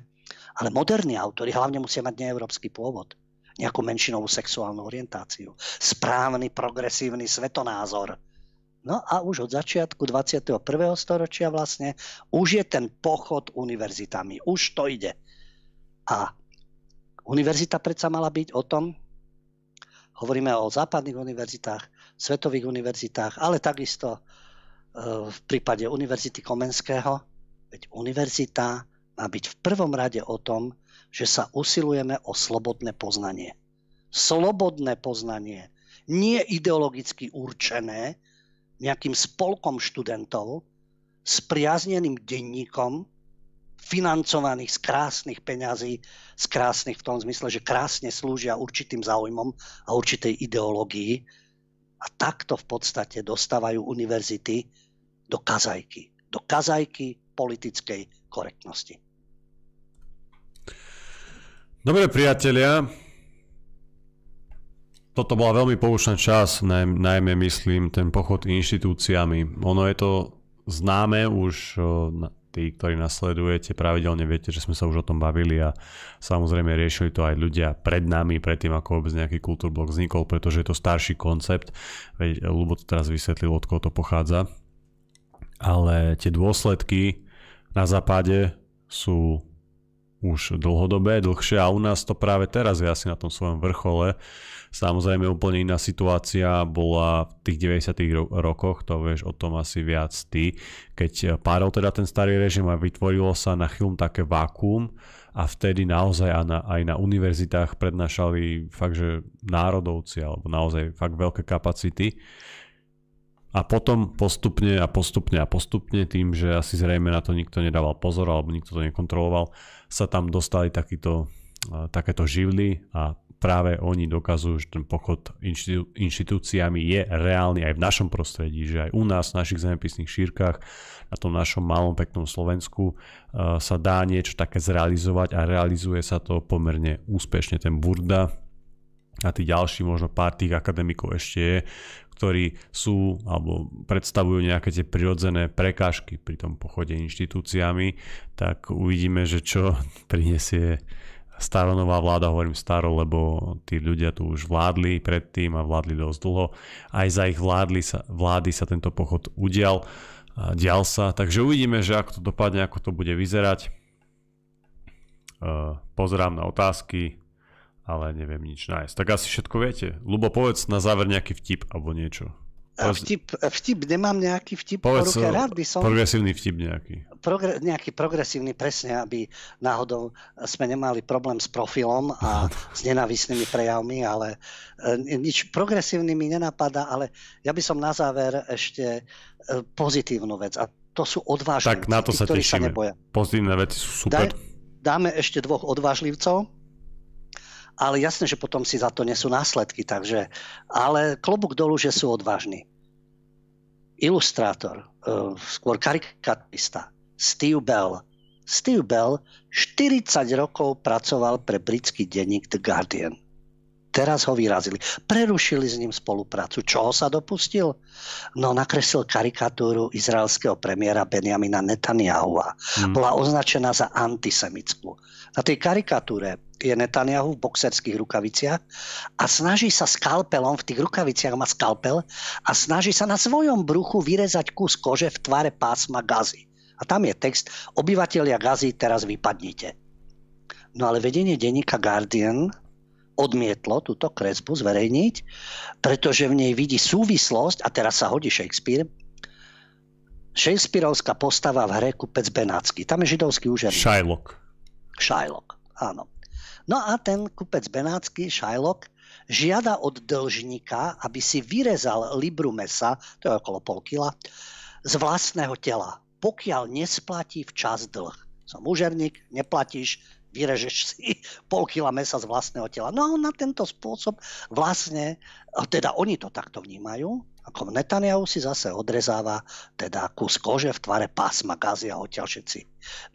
Ale moderní autori hlavne musia mať neeurópsky pôvod nejakú menšinovú sexuálnu orientáciu, správny progresívny svetonázor. No a už od začiatku 21. storočia vlastne už je ten pochod univerzitami. Už to ide. A univerzita predsa mala byť o tom, hovoríme o západných univerzitách, svetových univerzitách, ale takisto e, v prípade Univerzity Komenského, veď univerzita má byť v prvom rade o tom, že sa usilujeme o slobodné poznanie. Slobodné poznanie, nie ideologicky určené nejakým spolkom študentov s priazneným denníkom, financovaných z krásnych peňazí, z krásnych v tom zmysle, že krásne slúžia určitým záujmom a určitej ideológii, a takto v podstate dostávajú univerzity do kazajky. Do kazajky politickej korektnosti. Dobre priatelia, toto bola veľmi poučná čas, najmä myslím ten pochod inštitúciami. Ono je to známe už tí, ktorí nasledujete, pravidelne viete, že sme sa už o tom bavili a samozrejme riešili to aj ľudia pred nami, predtým ako vôbec nejaký kultúrblok vznikol, pretože je to starší koncept, veď Lubo to teraz vysvetlil, od koho to pochádza. Ale tie dôsledky na západe sú už dlhodobé, dlhšie a u nás to práve teraz je asi na tom svojom vrchole. Samozrejme úplne iná situácia bola v tých 90. rokoch, to vieš o tom asi viac ty, keď pádol teda ten starý režim a vytvorilo sa na chvíľu také vákuum a vtedy naozaj aj na, aj na univerzitách prednášali fakt, že národovci alebo naozaj fakt veľké kapacity. A potom postupne a postupne a postupne tým, že asi zrejme na to nikto nedával pozor alebo nikto to nekontroloval, sa tam dostali takýto, takéto živly a práve oni dokazujú, že ten pochod inštitú, inštitúciami je reálny aj v našom prostredí, že aj u nás, v našich zemepisných šírkach, na tom našom malom peknom Slovensku uh, sa dá niečo také zrealizovať a realizuje sa to pomerne úspešne. Ten Burda a tí ďalší, možno pár tých akademikov ešte je, ktorí sú alebo predstavujú nejaké tie prirodzené prekážky pri tom pochode inštitúciami, tak uvidíme, že čo <laughs> prinesie staronová vláda, hovorím staro, lebo tí ľudia tu už vládli predtým a vládli dosť dlho. Aj za ich vládli sa, vlády sa tento pochod udial, dial sa, takže uvidíme, že ako to dopadne, ako to bude vyzerať. Pozerám na otázky, ale neviem nič nájsť. Tak asi všetko viete. Lubo, povedz na záver nejaký vtip alebo niečo. Povedz... Vtip, vtip, nemám nejaký vtip povedz, po ruke, rád by som... Progresívny vtip nejaký progre- nejaký progresívny presne, aby náhodou sme nemali problém s profilom a s nenavisnými prejavmi, ale e, nič progresívny mi nenapadá, ale ja by som na záver ešte e, pozitívnu vec a to sú odvážni. Tak na to sa tešíme. Sa Pozitívne veci sú super. Daj, dáme ešte dvoch odvážlivcov, ale jasné, že potom si za to nesú následky, takže, ale klobúk dolu, že sú odvážni ilustrátor, uh, skôr karikaturista, Steve Bell. Steve Bell 40 rokov pracoval pre britský denník The Guardian. Teraz ho vyrazili. Prerušili s ním spoluprácu. Čoho sa dopustil? No nakreslil karikatúru izraelského premiéra Benjamina Netanyahua. Hmm. Bola označená za antisemickú. Na tej karikatúre je Netanyahu v boxerských rukaviciach a snaží sa skalpelom, v tých rukaviciach má skalpel a snaží sa na svojom bruchu vyrezať kus kože v tvare pásma gazy. A tam je text, obyvateľia gazy, teraz vypadnite. No ale vedenie denníka Guardian odmietlo túto kresbu zverejniť, pretože v nej vidí súvislosť, a teraz sa hodí Shakespeare, Shakespeareovská postava v hre Kupec Benácky. Tam je židovský úžerník. Shylock. Shylock, áno. No a ten kupec Benácky, Shylock, žiada od dlžníka, aby si vyrezal libru mesa, to je okolo pol kila, z vlastného tela, pokiaľ nesplatí včas dlh. Som úžerník, neplatíš, vyrežeš si <laughs> pol kila mesa z vlastného tela. No a on na tento spôsob vlastne, teda oni to takto vnímajú, ako Netanyahu si zase odrezáva teda kus kože v tvare pásma gazy a odtiaľ všetci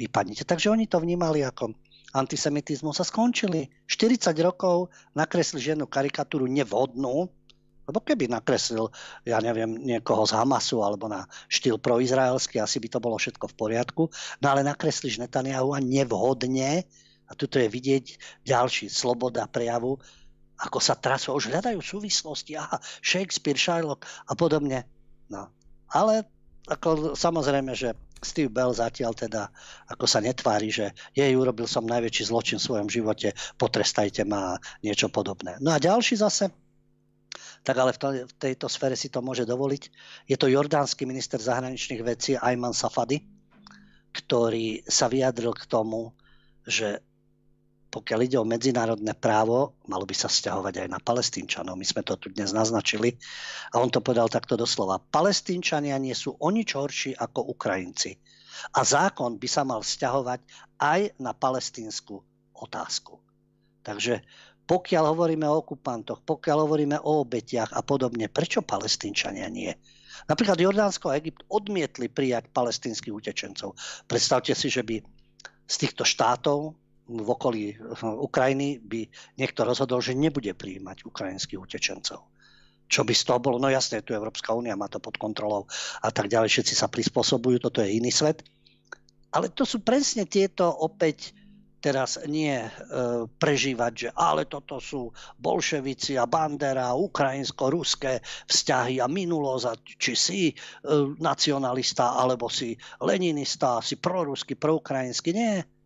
vypadnete. Takže oni to vnímali ako antisemitizmus a skončili. 40 rokov nakresli ženu karikatúru nevhodnú, lebo keby nakreslil, ja neviem, niekoho z Hamasu alebo na štýl proizraelský, asi by to bolo všetko v poriadku. No ale nakreslíš Netanyahu a nevhodne, a tuto je vidieť ďalší sloboda prejavu, ako sa trasú, už hľadajú súvislosti, aha, Shakespeare, Sherlock a podobne. No. Ale ako, samozrejme, že Steve Bell zatiaľ teda ako sa netvári, že jej urobil som najväčší zločin v svojom živote, potrestajte ma niečo podobné. No a ďalší zase, tak ale v, v tejto sfére si to môže dovoliť, je to jordánsky minister zahraničných vecí Ayman Safady, ktorý sa vyjadril k tomu, že pokiaľ ide o medzinárodné právo, malo by sa stiahovať aj na palestínčanov. My sme to tu dnes naznačili. A on to povedal takto doslova. Palestínčania nie sú o nič horší ako Ukrajinci. A zákon by sa mal stiahovať aj na palestínsku otázku. Takže pokiaľ hovoríme o okupantoch, pokiaľ hovoríme o obetiach a podobne, prečo palestínčania nie? Napríklad Jordánsko a Egypt odmietli prijať palestínskych utečencov. Predstavte si, že by z týchto štátov v okolí hm, Ukrajiny by niekto rozhodol, že nebude prijímať ukrajinských utečencov. Čo by z toho bolo? No jasne, tu Európska únia má to pod kontrolou a tak ďalej, všetci sa prispôsobujú, toto je iný svet. Ale to sú presne tieto opäť teraz nie e, prežívať, že ale toto sú bolševici a Bandera, ukrajinsko-ruské vzťahy a minulosť, či si e, nacionalista, alebo si leninista, si proruský, proukrajinský. Nie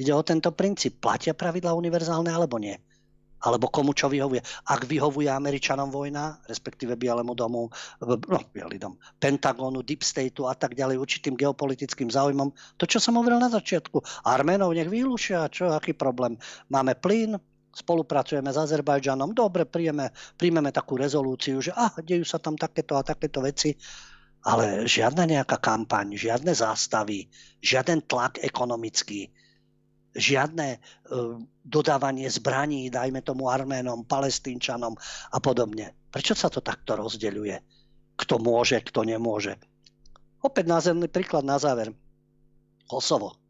Ide o tento princíp. Platia pravidla univerzálne alebo nie? Alebo komu čo vyhovuje. Ak vyhovuje Američanom vojna, respektíve Bielemu domu, no, Bielý dom, Pentagonu, Deep Stateu a tak ďalej, určitým geopolitickým záujmom, to, čo som hovoril na začiatku, Arménov nech vylúšia, čo, aký problém. Máme plyn, spolupracujeme s Azerbajdžanom, dobre, príjeme, príjmeme takú rezolúciu, že ah, dejú sa tam takéto a takéto veci, ale žiadna nejaká kampaň, žiadne zástavy, žiaden tlak ekonomický, žiadne e, dodávanie zbraní, dajme tomu Arménom, Palestínčanom a podobne. Prečo sa to takto rozdeľuje? Kto môže, kto nemôže? Opäť názemný príklad na záver. Kosovo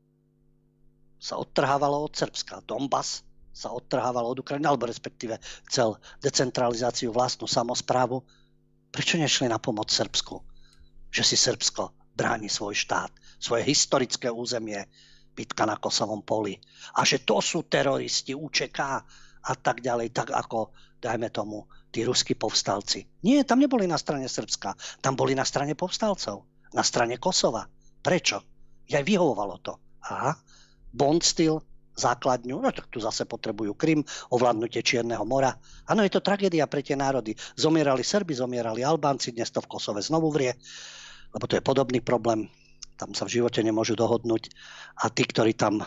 sa odtrhávalo od Srbska. Donbass sa odtrhávalo od Ukrajiny, alebo respektíve cel decentralizáciu, vlastnú samozprávu. Prečo nešli na pomoc Srbsku? Že si Srbsko bráni svoj štát, svoje historické územie, bitka na Kosovom poli. A že to sú teroristi UČK a tak ďalej, tak ako, dajme tomu, tí ruskí povstalci. Nie, tam neboli na strane Srbska, tam boli na strane povstalcov, na strane Kosova. Prečo? Ja vyhovovalo to. Aha, Bond styl, základňu, no tak tu zase potrebujú Krym, ovládnutie Čierneho mora. Áno, je to tragédia pre tie národy. Zomierali Srby, zomierali Albánci, dnes to v Kosove znovu vrie, lebo to je podobný problém tam sa v živote nemôžu dohodnúť a tí, ktorí tam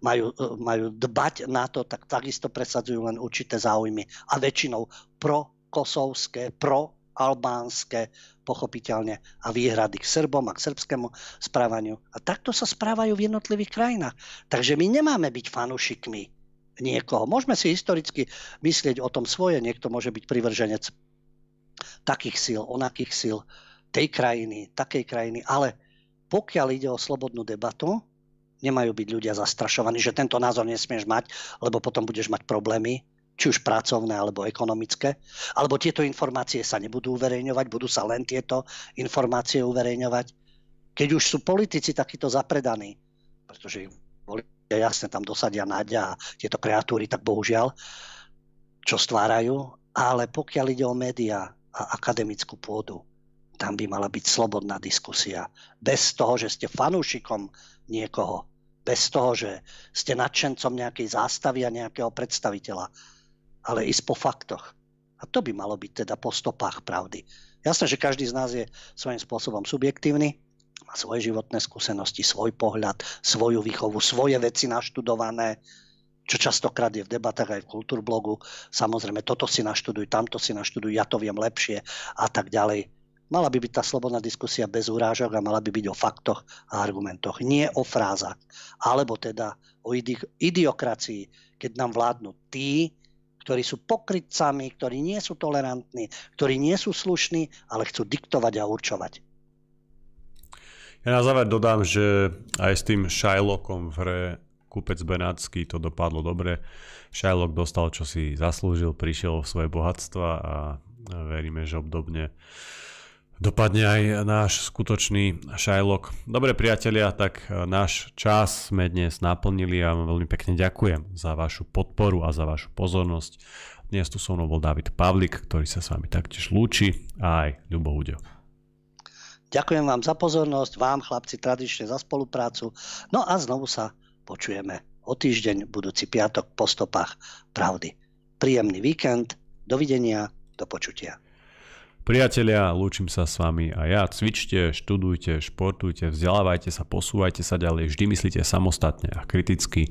majú, majú dbať na to, tak takisto presadzujú len určité záujmy a väčšinou pro kosovské, pro albánske, pochopiteľne, a výhrady k Srbom a k srbskému správaniu. A takto sa správajú v jednotlivých krajinách. Takže my nemáme byť fanušikmi niekoho. Môžeme si historicky myslieť o tom svoje, niekto môže byť privrženec takých síl, onakých síl, tej krajiny, takej krajiny, ale pokiaľ ide o slobodnú debatu, nemajú byť ľudia zastrašovaní, že tento názor nesmieš mať, lebo potom budeš mať problémy či už pracovné alebo ekonomické, alebo tieto informácie sa nebudú uverejňovať, budú sa len tieto informácie uverejňovať. Keď už sú politici takíto zapredaní, pretože ich jasne tam dosadia Nadia a tieto kreatúry, tak bohužiaľ, čo stvárajú, ale pokiaľ ide o médiá a akademickú pôdu, tam by mala byť slobodná diskusia. Bez toho, že ste fanúšikom niekoho, bez toho, že ste nadšencom nejakej zástavy a nejakého predstaviteľa ale ísť po faktoch. A to by malo byť teda po stopách pravdy. Jasné, že každý z nás je svojím spôsobom subjektívny, má svoje životné skúsenosti, svoj pohľad, svoju výchovu, svoje veci naštudované, čo častokrát je v debatách aj v kultúrblogu. Samozrejme, toto si naštuduj, tamto si naštuduj, ja to viem lepšie a tak ďalej. Mala by byť tá slobodná diskusia bez urážok a mala by byť o faktoch a argumentoch, nie o frázach. Alebo teda o idiokracii, keď nám vládnu tí, ktorí sú pokrytcami, ktorí nie sú tolerantní, ktorí nie sú slušní, ale chcú diktovať a určovať. Ja na záver dodám, že aj s tým Shylockom v hre Kúpec Benátsky to dopadlo dobre. Shylock dostal, čo si zaslúžil, prišiel o svoje bohatstva a veríme, že obdobne dopadne aj náš skutočný Shylock. Dobre priatelia, tak e, náš čas sme dnes naplnili a veľmi pekne ďakujem za vašu podporu a za vašu pozornosť. Dnes tu so mnou bol David Pavlik, ktorý sa s vami taktiež lúči a aj Ľubo Huďo. Ďakujem vám za pozornosť, vám chlapci tradične za spoluprácu. No a znovu sa počujeme o týždeň, budúci piatok po stopách pravdy. Príjemný víkend, dovidenia, do počutia. Priatelia, lúčim sa s vami a ja. Cvičte, študujte, športujte, vzdelávajte sa, posúvajte sa ďalej, vždy myslíte samostatne a kriticky.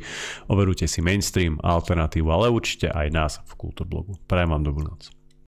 Overujte si mainstream alternatívu, ale určite aj nás v Kultúrblogu. Prajem vám dobrú noc.